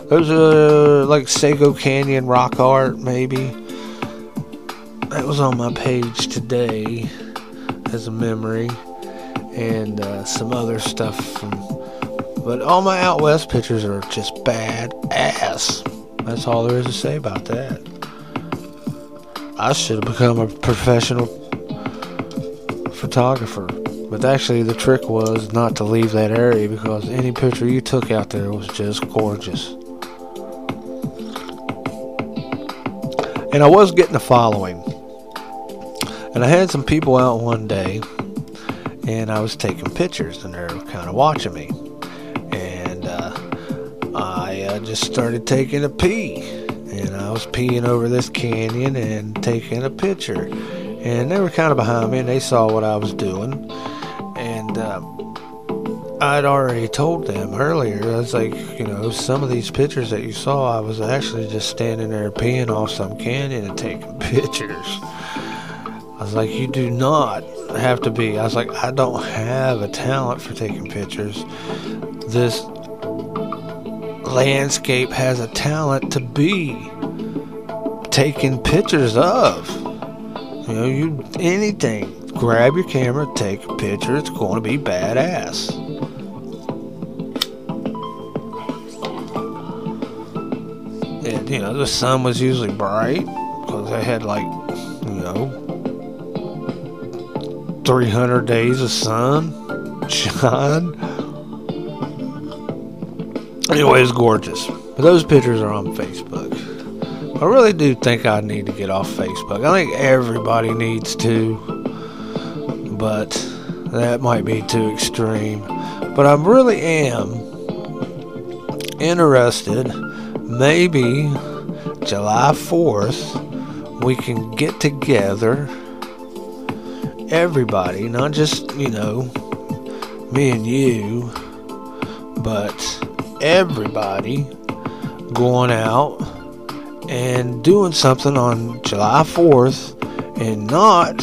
there's a like Sego Canyon rock art, maybe. That was on my page today as a memory, and uh, some other stuff from. But all my out west pictures are just bad ass. That's all there is to say about that. I should have become a professional photographer. But actually, the trick was not to leave that area because any picture you took out there was just gorgeous. And I was getting a following. And I had some people out one day, and I was taking pictures, and they're kind of watching me. And uh, I uh, just started taking a pee. And I was peeing over this canyon and taking a picture. And they were kind of behind me, and they saw what I was doing. I'd already told them earlier, I was like, you know, some of these pictures that you saw, I was actually just standing there peeing off some canyon and taking pictures. I was like, you do not have to be. I was like, I don't have a talent for taking pictures. This landscape has a talent to be taking pictures of. You know, you anything. Grab your camera, take a picture. It's going to be badass. You know, the sun was usually bright because they had like, you know, 300 days of sun shine. Anyway, it's gorgeous. But those pictures are on Facebook. I really do think I need to get off Facebook. I think everybody needs to, but that might be too extreme. But I really am interested. Maybe July 4th, we can get together, everybody, not just, you know, me and you, but everybody going out and doing something on July 4th and not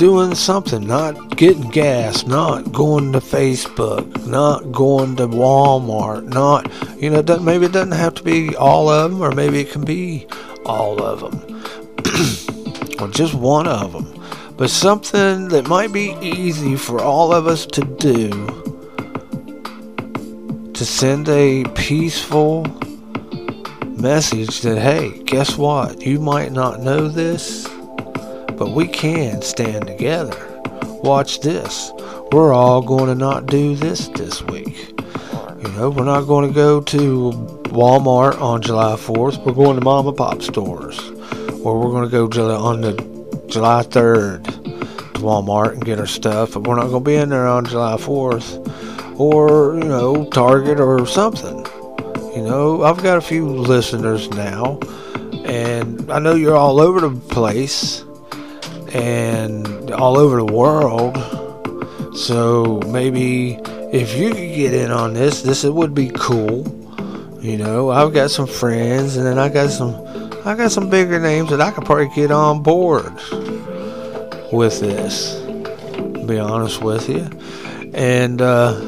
doing something, not getting gas, not going to Facebook, not going to Walmart, not, you know, it doesn't- maybe it doesn't have to be all of them, or maybe it can be all of them, or just one of them. But something that might be easy for all of us to do to send a peaceful message that, hey, guess what? You might not know this, but we can stand together. Watch this. We're all going to not do this this week. You know, we're not going to go to Walmart on July 4th. We're going to mom and pop stores. Or we're going to go on the July 3rd to Walmart and get our stuff. But we're not going to be in there on July 4th. Or, you know, Target or something. You know, I've got a few listeners now. And I know you're all over the place and all over the world. So maybe if you could get in on this, this it would be cool. You know, I've got some friends, and then I got some, I got some bigger names that I could probably get on board with this. Be honest with you, and uh,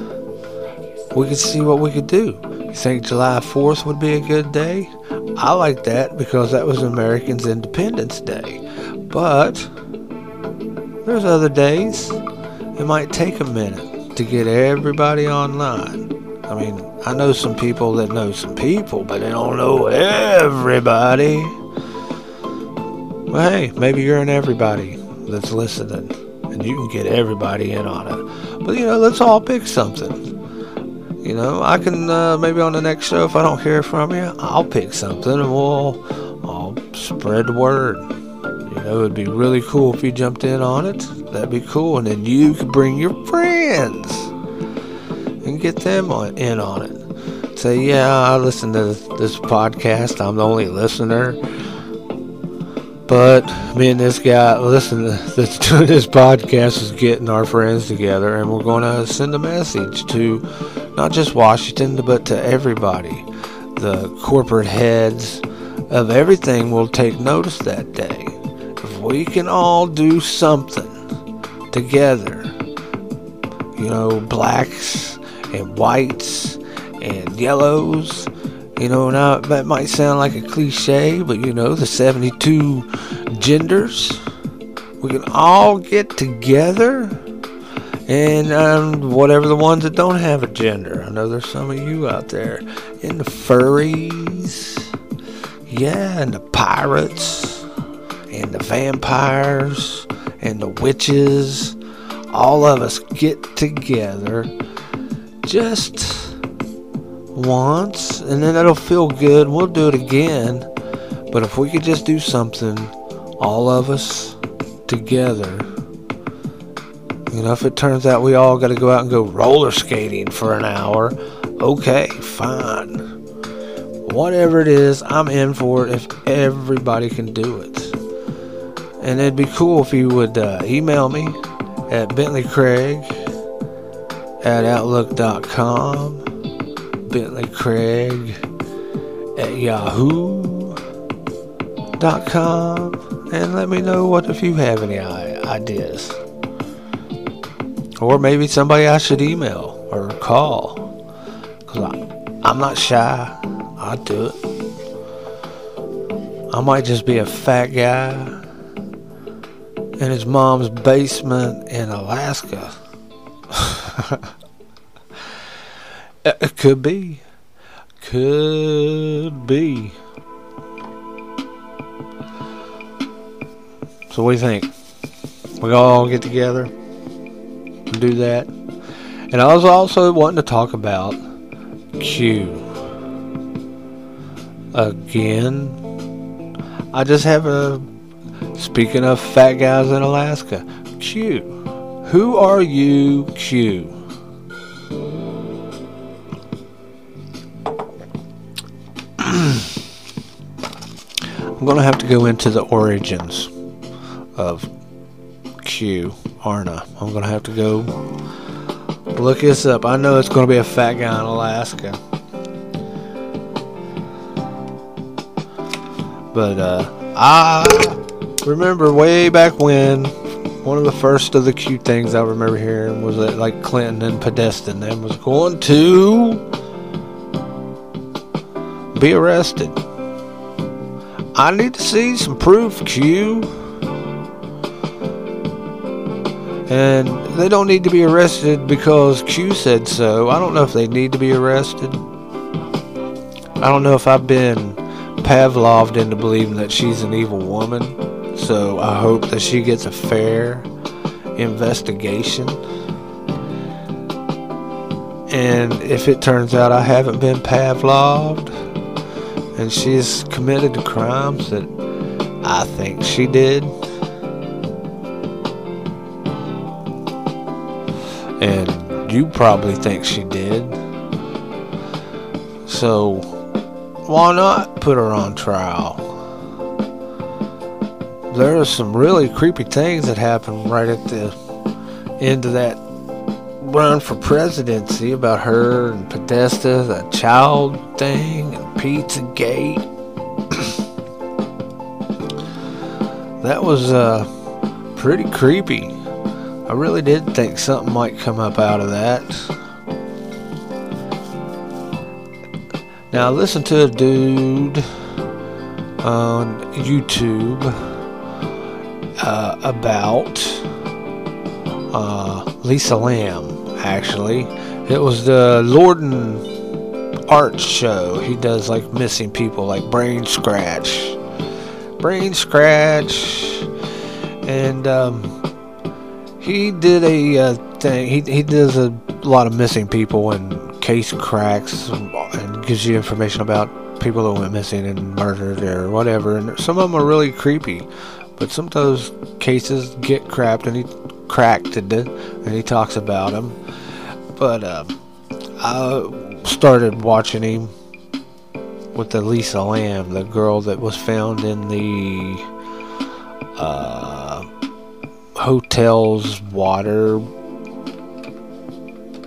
we could see what we could do. You think July 4th would be a good day? I like that because that was Americans' Independence Day. But there's other days. It might take a minute to get everybody online. I mean, I know some people that know some people, but they don't know everybody. Well, hey, maybe you're an everybody that's listening, and you can get everybody in on it. But you know, let's all pick something. You know, I can uh, maybe on the next show if I don't hear from you, I'll pick something and we'll I'll spread the word. Know, it'd be really cool if you jumped in on it. That'd be cool, and then you could bring your friends and get them on, in on it. Say, yeah, I listen to this, this podcast. I'm the only listener. But me and this guy, listen, that's doing this podcast is getting our friends together, and we're going to send a message to not just Washington, but to everybody. The corporate heads of everything will take notice that day. We can all do something together, you know, blacks and whites and yellows. You know, now that might sound like a cliche, but you know, the 72 genders, we can all get together and um, whatever the ones that don't have a gender. I know there's some of you out there. In the furries, yeah, and the pirates, and the vampires, and the witches. All of us get together just once, and then it'll feel good. We'll do it again. But if we could just do something, all of us together, you know, if it turns out we all got to go out and go roller skating for an hour, okay, fine. Whatever it is, I'm in for it if everybody can do it. And it'd be cool if you would uh, email me at bentleycraig at outlook.com, bentleycraig at yahoo.com, and let me know what if you have any ideas. Or maybe somebody I should email or call. Because I'm not shy. I'd do it. I might just be a fat guy in his mom's basement in Alaska. it could be. Could be. So what do you think? We all get together and do that. And I was also wanting to talk about Q. Again. I just have a speaking of fat guys in Alaska. Q. Who are you, Q? I'm gonna have to go into the origins of Q Arna. I'm gonna have to go look this up. I know it's gonna be a fat guy in Alaska. But uh I remember way back when one of the first of the cute things I remember hearing was that like Clinton and Podesta them was going to be arrested. I need to see some proof, Q. And they don't need to be arrested because Q said so. I don't know if they need to be arrested. I don't know if I've been Pavloved into believing that she's an evil woman. So I hope that she gets a fair investigation. And if it turns out I haven't been Pavloved and she's committed the crimes that I think she did, and you probably think she did, so why not put her on trial? There are some really creepy things that happened right at the end of that run for presidency about her and Podesta, the child thing, and Pizzagate. that was uh, pretty creepy. I really did think something might come up out of that. Now, I listened to a dude on YouTube uh, about uh, Lisa Lam, actually. It was the Lorden Art Show. He does like missing people, like Brain Scratch. Brain Scratch. And um, he did a uh, thing. He, he does a lot of missing people and case cracks and gives you information about people that went missing and murdered or whatever. And some of them are really creepy. But some of those cases get cracked and he cracked it and he talks about them. But um, I started watching him with the Lisa Lam, the girl that was found in the uh, hotel's water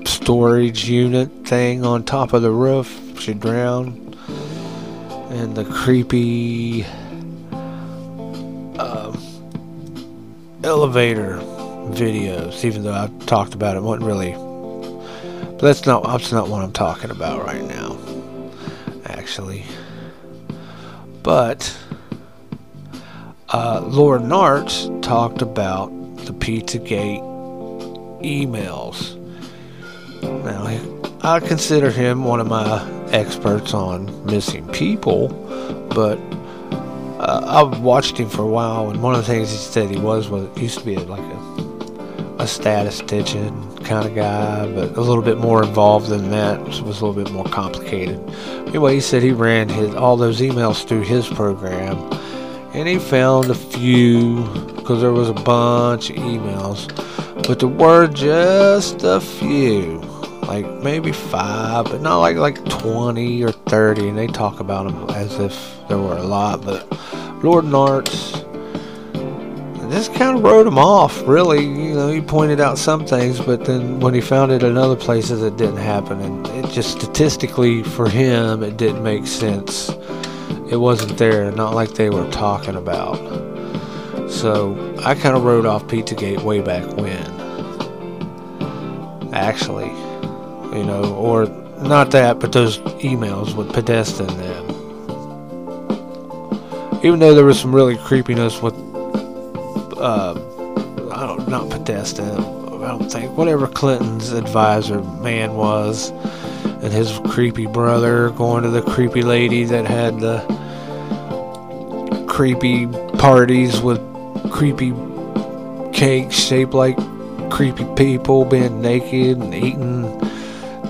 storage unit thing on top of the roof. She drowned. And the creepy elevator videos, even though I've talked about it, wasn't really. But that's not that's not what I'm talking about right now, actually. But uh, Lord Nartz talked about the Pizzagate emails. Now, I consider him one of my experts on missing people, but uh, I've watched him for a while, and one of the things he said he was was used to be like a a statistician kind of guy, but a little bit more involved than that. It was a little bit more complicated. Anyway, he said he ran his all those emails through his program, and he found a few because there was a bunch of emails, but there were just a few, like maybe five, but not like like 20 or 30. And they talk about them as if there were a lot, but Lord Narts just kind of wrote him off, really. You know, he pointed out some things, but then when he found it in other places, it didn't happen. And it just statistically, for him, it didn't make sense. It wasn't there, not like they were talking about. So I kind of wrote off Pizzagate way back when. Actually, you know, or not that, but those emails with Podesta in them. Even though there was some really creepiness with, uh, I don't, not Podesta, I don't think, whatever Clinton's advisor man was, and his creepy brother going to the creepy lady that had the creepy parties with creepy cakes shaped like creepy people being naked and eating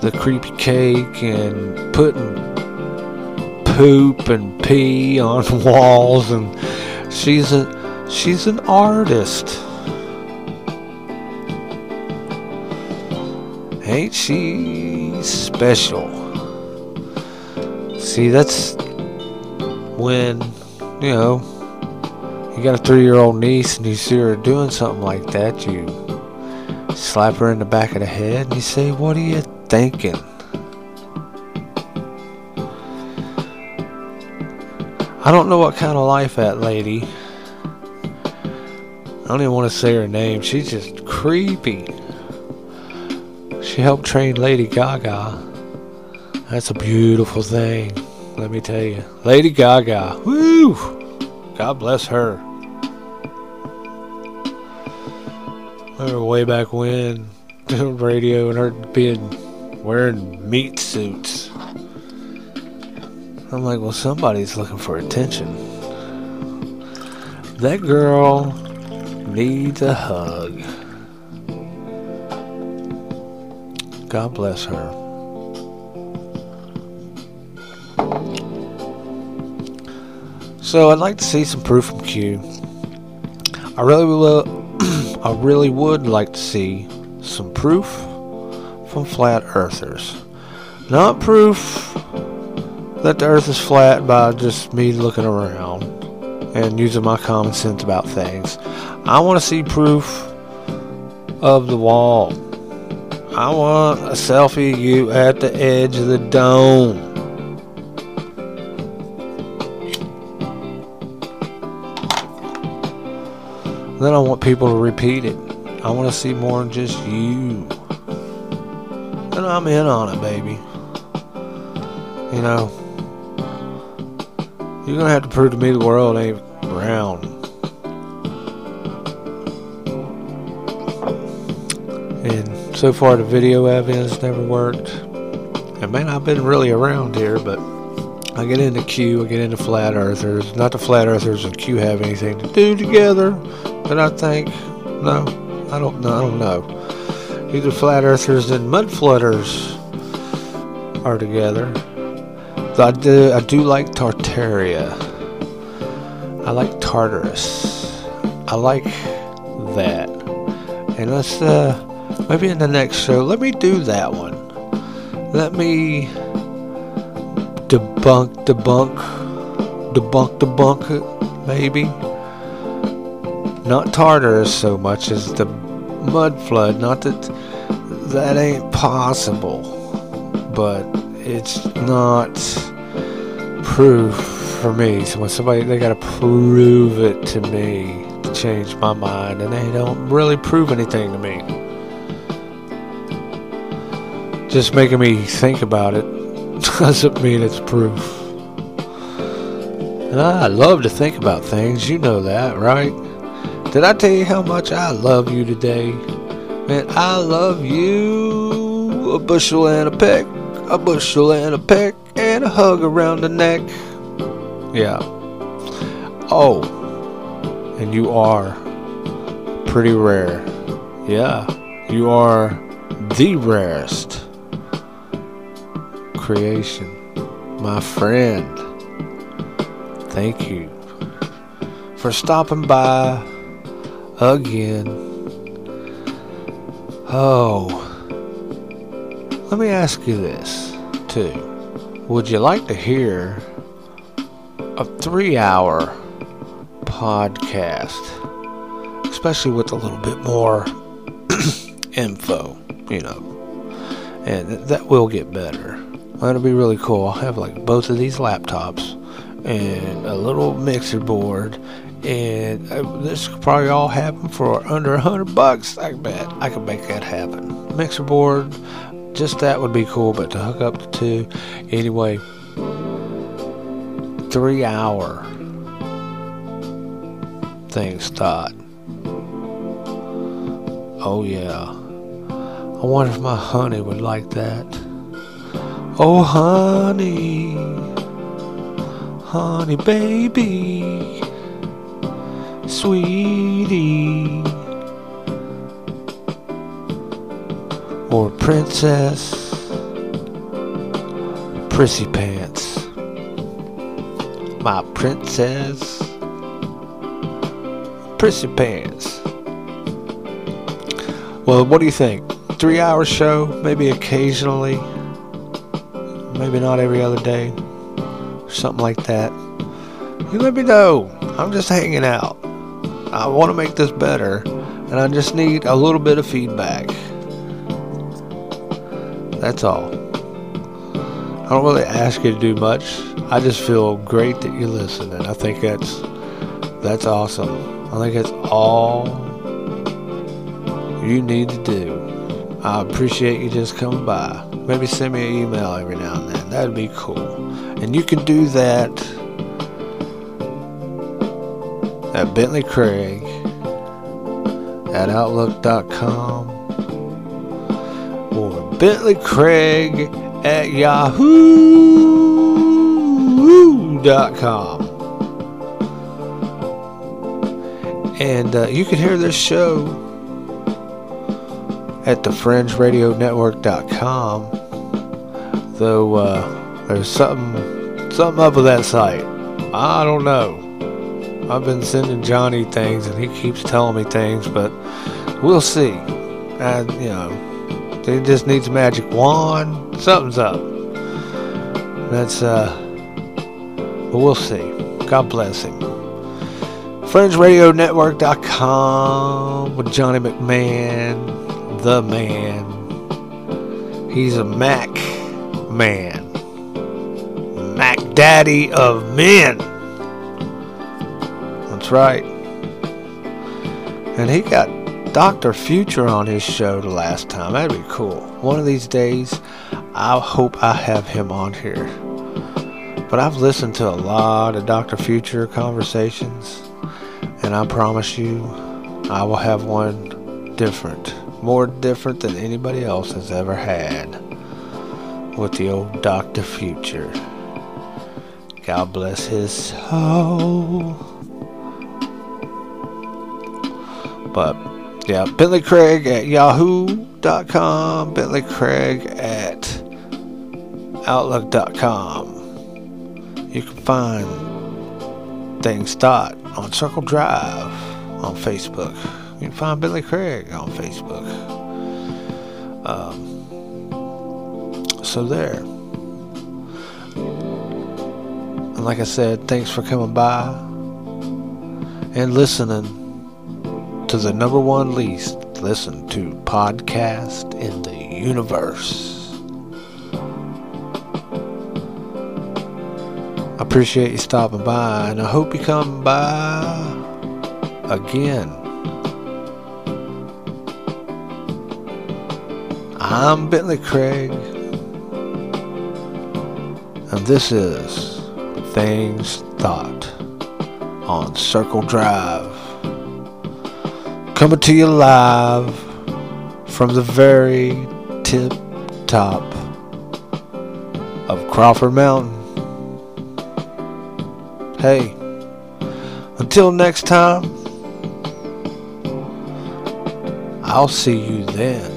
the creepy cake and putting poop and pee on walls and she's a she's an artist. Ain't she special? See that's when you know you got a three-year-old niece and you see her doing something like that you slap her in the back of the head and you say what are you thinking I don't know what kind of life that lady. I don't even want to say her name. She's just creepy. She helped train Lady Gaga. That's a beautiful thing, let me tell you. Lady Gaga. Woo! God bless her. Remember way back when doing radio and her being wearing meat suits. I'm like, well, somebody's looking for attention. That girl needs a hug. God bless her. So I'd like to see some proof from Q. I really will. I really would like to see some proof from flat earthers. Not proof that the earth is flat by just me looking around and using my common sense about things. I want to see proof of the wall. I want a selfie of you at the edge of the dome. Then I want people to repeat it. I want to see more than just you. And I'm in on it, baby. You know, you're gonna have to prove to me the world ain't round. And so far, the video evidence never worked. And man, I've been really around here, but I get into Q, I get into flat earthers. Not the flat earthers and Q have anything to do together, but I think no, I don't know. I don't know. Either flat earthers and mud flooders are together. I do, I do like Tartaria. I like Tartarus. I like that. And let's, uh, maybe in the next show, let me do that one. Let me debunk, debunk, debunk, debunk it, maybe. Not Tartarus so much as the mud flood. Not that that ain't possible, but it's not proof for me. So when somebody they gotta prove it to me to change my mind, and they don't really prove anything to me. Just making me think about it doesn't mean it's proof. And I love to think about things. You know that, right? Did I tell you how much I love you today? Man, I love you a bushel and a peck a bushel and a peck and a hug around the neck. Yeah. Oh, and you are pretty rare. Yeah, you are the rarest creation. My friend, thank you for stopping by again. Oh. Let me ask you this, too. Would you like to hear a three hour podcast, especially with a little bit more info, you know? And that will get better. That'll be really cool. I'll have like both of these laptops and a little mixer board and uh, this could probably all happen for under a hundred bucks. I bet I could make that happen. Mixer board, just that would be cool, but to hook up the two, anyway, three hour thing start. Oh yeah. I wonder if my honey would like that. Oh honey, honey baby, sweetie. or Princess Prissy Pants. My Princess Prissy Pants. Well, what do you think? Three hour show, maybe occasionally, maybe not every other day, something like that. You let me know. I'm just hanging out. I want to make this better, and I just need a little bit of feedback. That's all. I don't really ask you to do much. I just feel great that you listen, and I think that's that's awesome. I think that's all you need to do. I appreciate you just coming by. Maybe send me an email every now and then. That'd be cool. And you can do that at Bentley Craig at Outlook.com or Bentley Craig at Yahoo.com. And uh, you can hear this show at thefringeradionetwork.com. Though uh, there's something something up with that site. I don't know. I've been sending Johnny things and he keeps telling me things, but we'll see. And you know, he just needs a magic wand. Something's up. That's uh but we'll see. God bless him. FringeRadioNetwork.com with Johnny McMahon, the man. He's a Mac man. Mac Daddy of men. That's right. And he got Dr. Future on his show the last time. That'd be cool. One of these days, I hope I have him on here. But I've listened to a lot of Dr. Future conversations, and I promise you, I will have one different, more different than anybody else has ever had with the old Dr. Future. God bless his soul. But yeah, Bentley Craig at yahoo.com, Bentley Craig at outlook.com. You can find Think Thought on Circle Drive on Facebook. You can find Bentley Craig on Facebook. Um, so there. And like I said, thanks for coming by and listening to the number one least listened to podcast in the universe. I appreciate you stopping by, and I hope you come by again. I'm Bentley Craig, and this is Think Thought on Circle Drive. Coming to you live from the very tip top of Crawford Mountain. Hey, until next time, I'll see you then.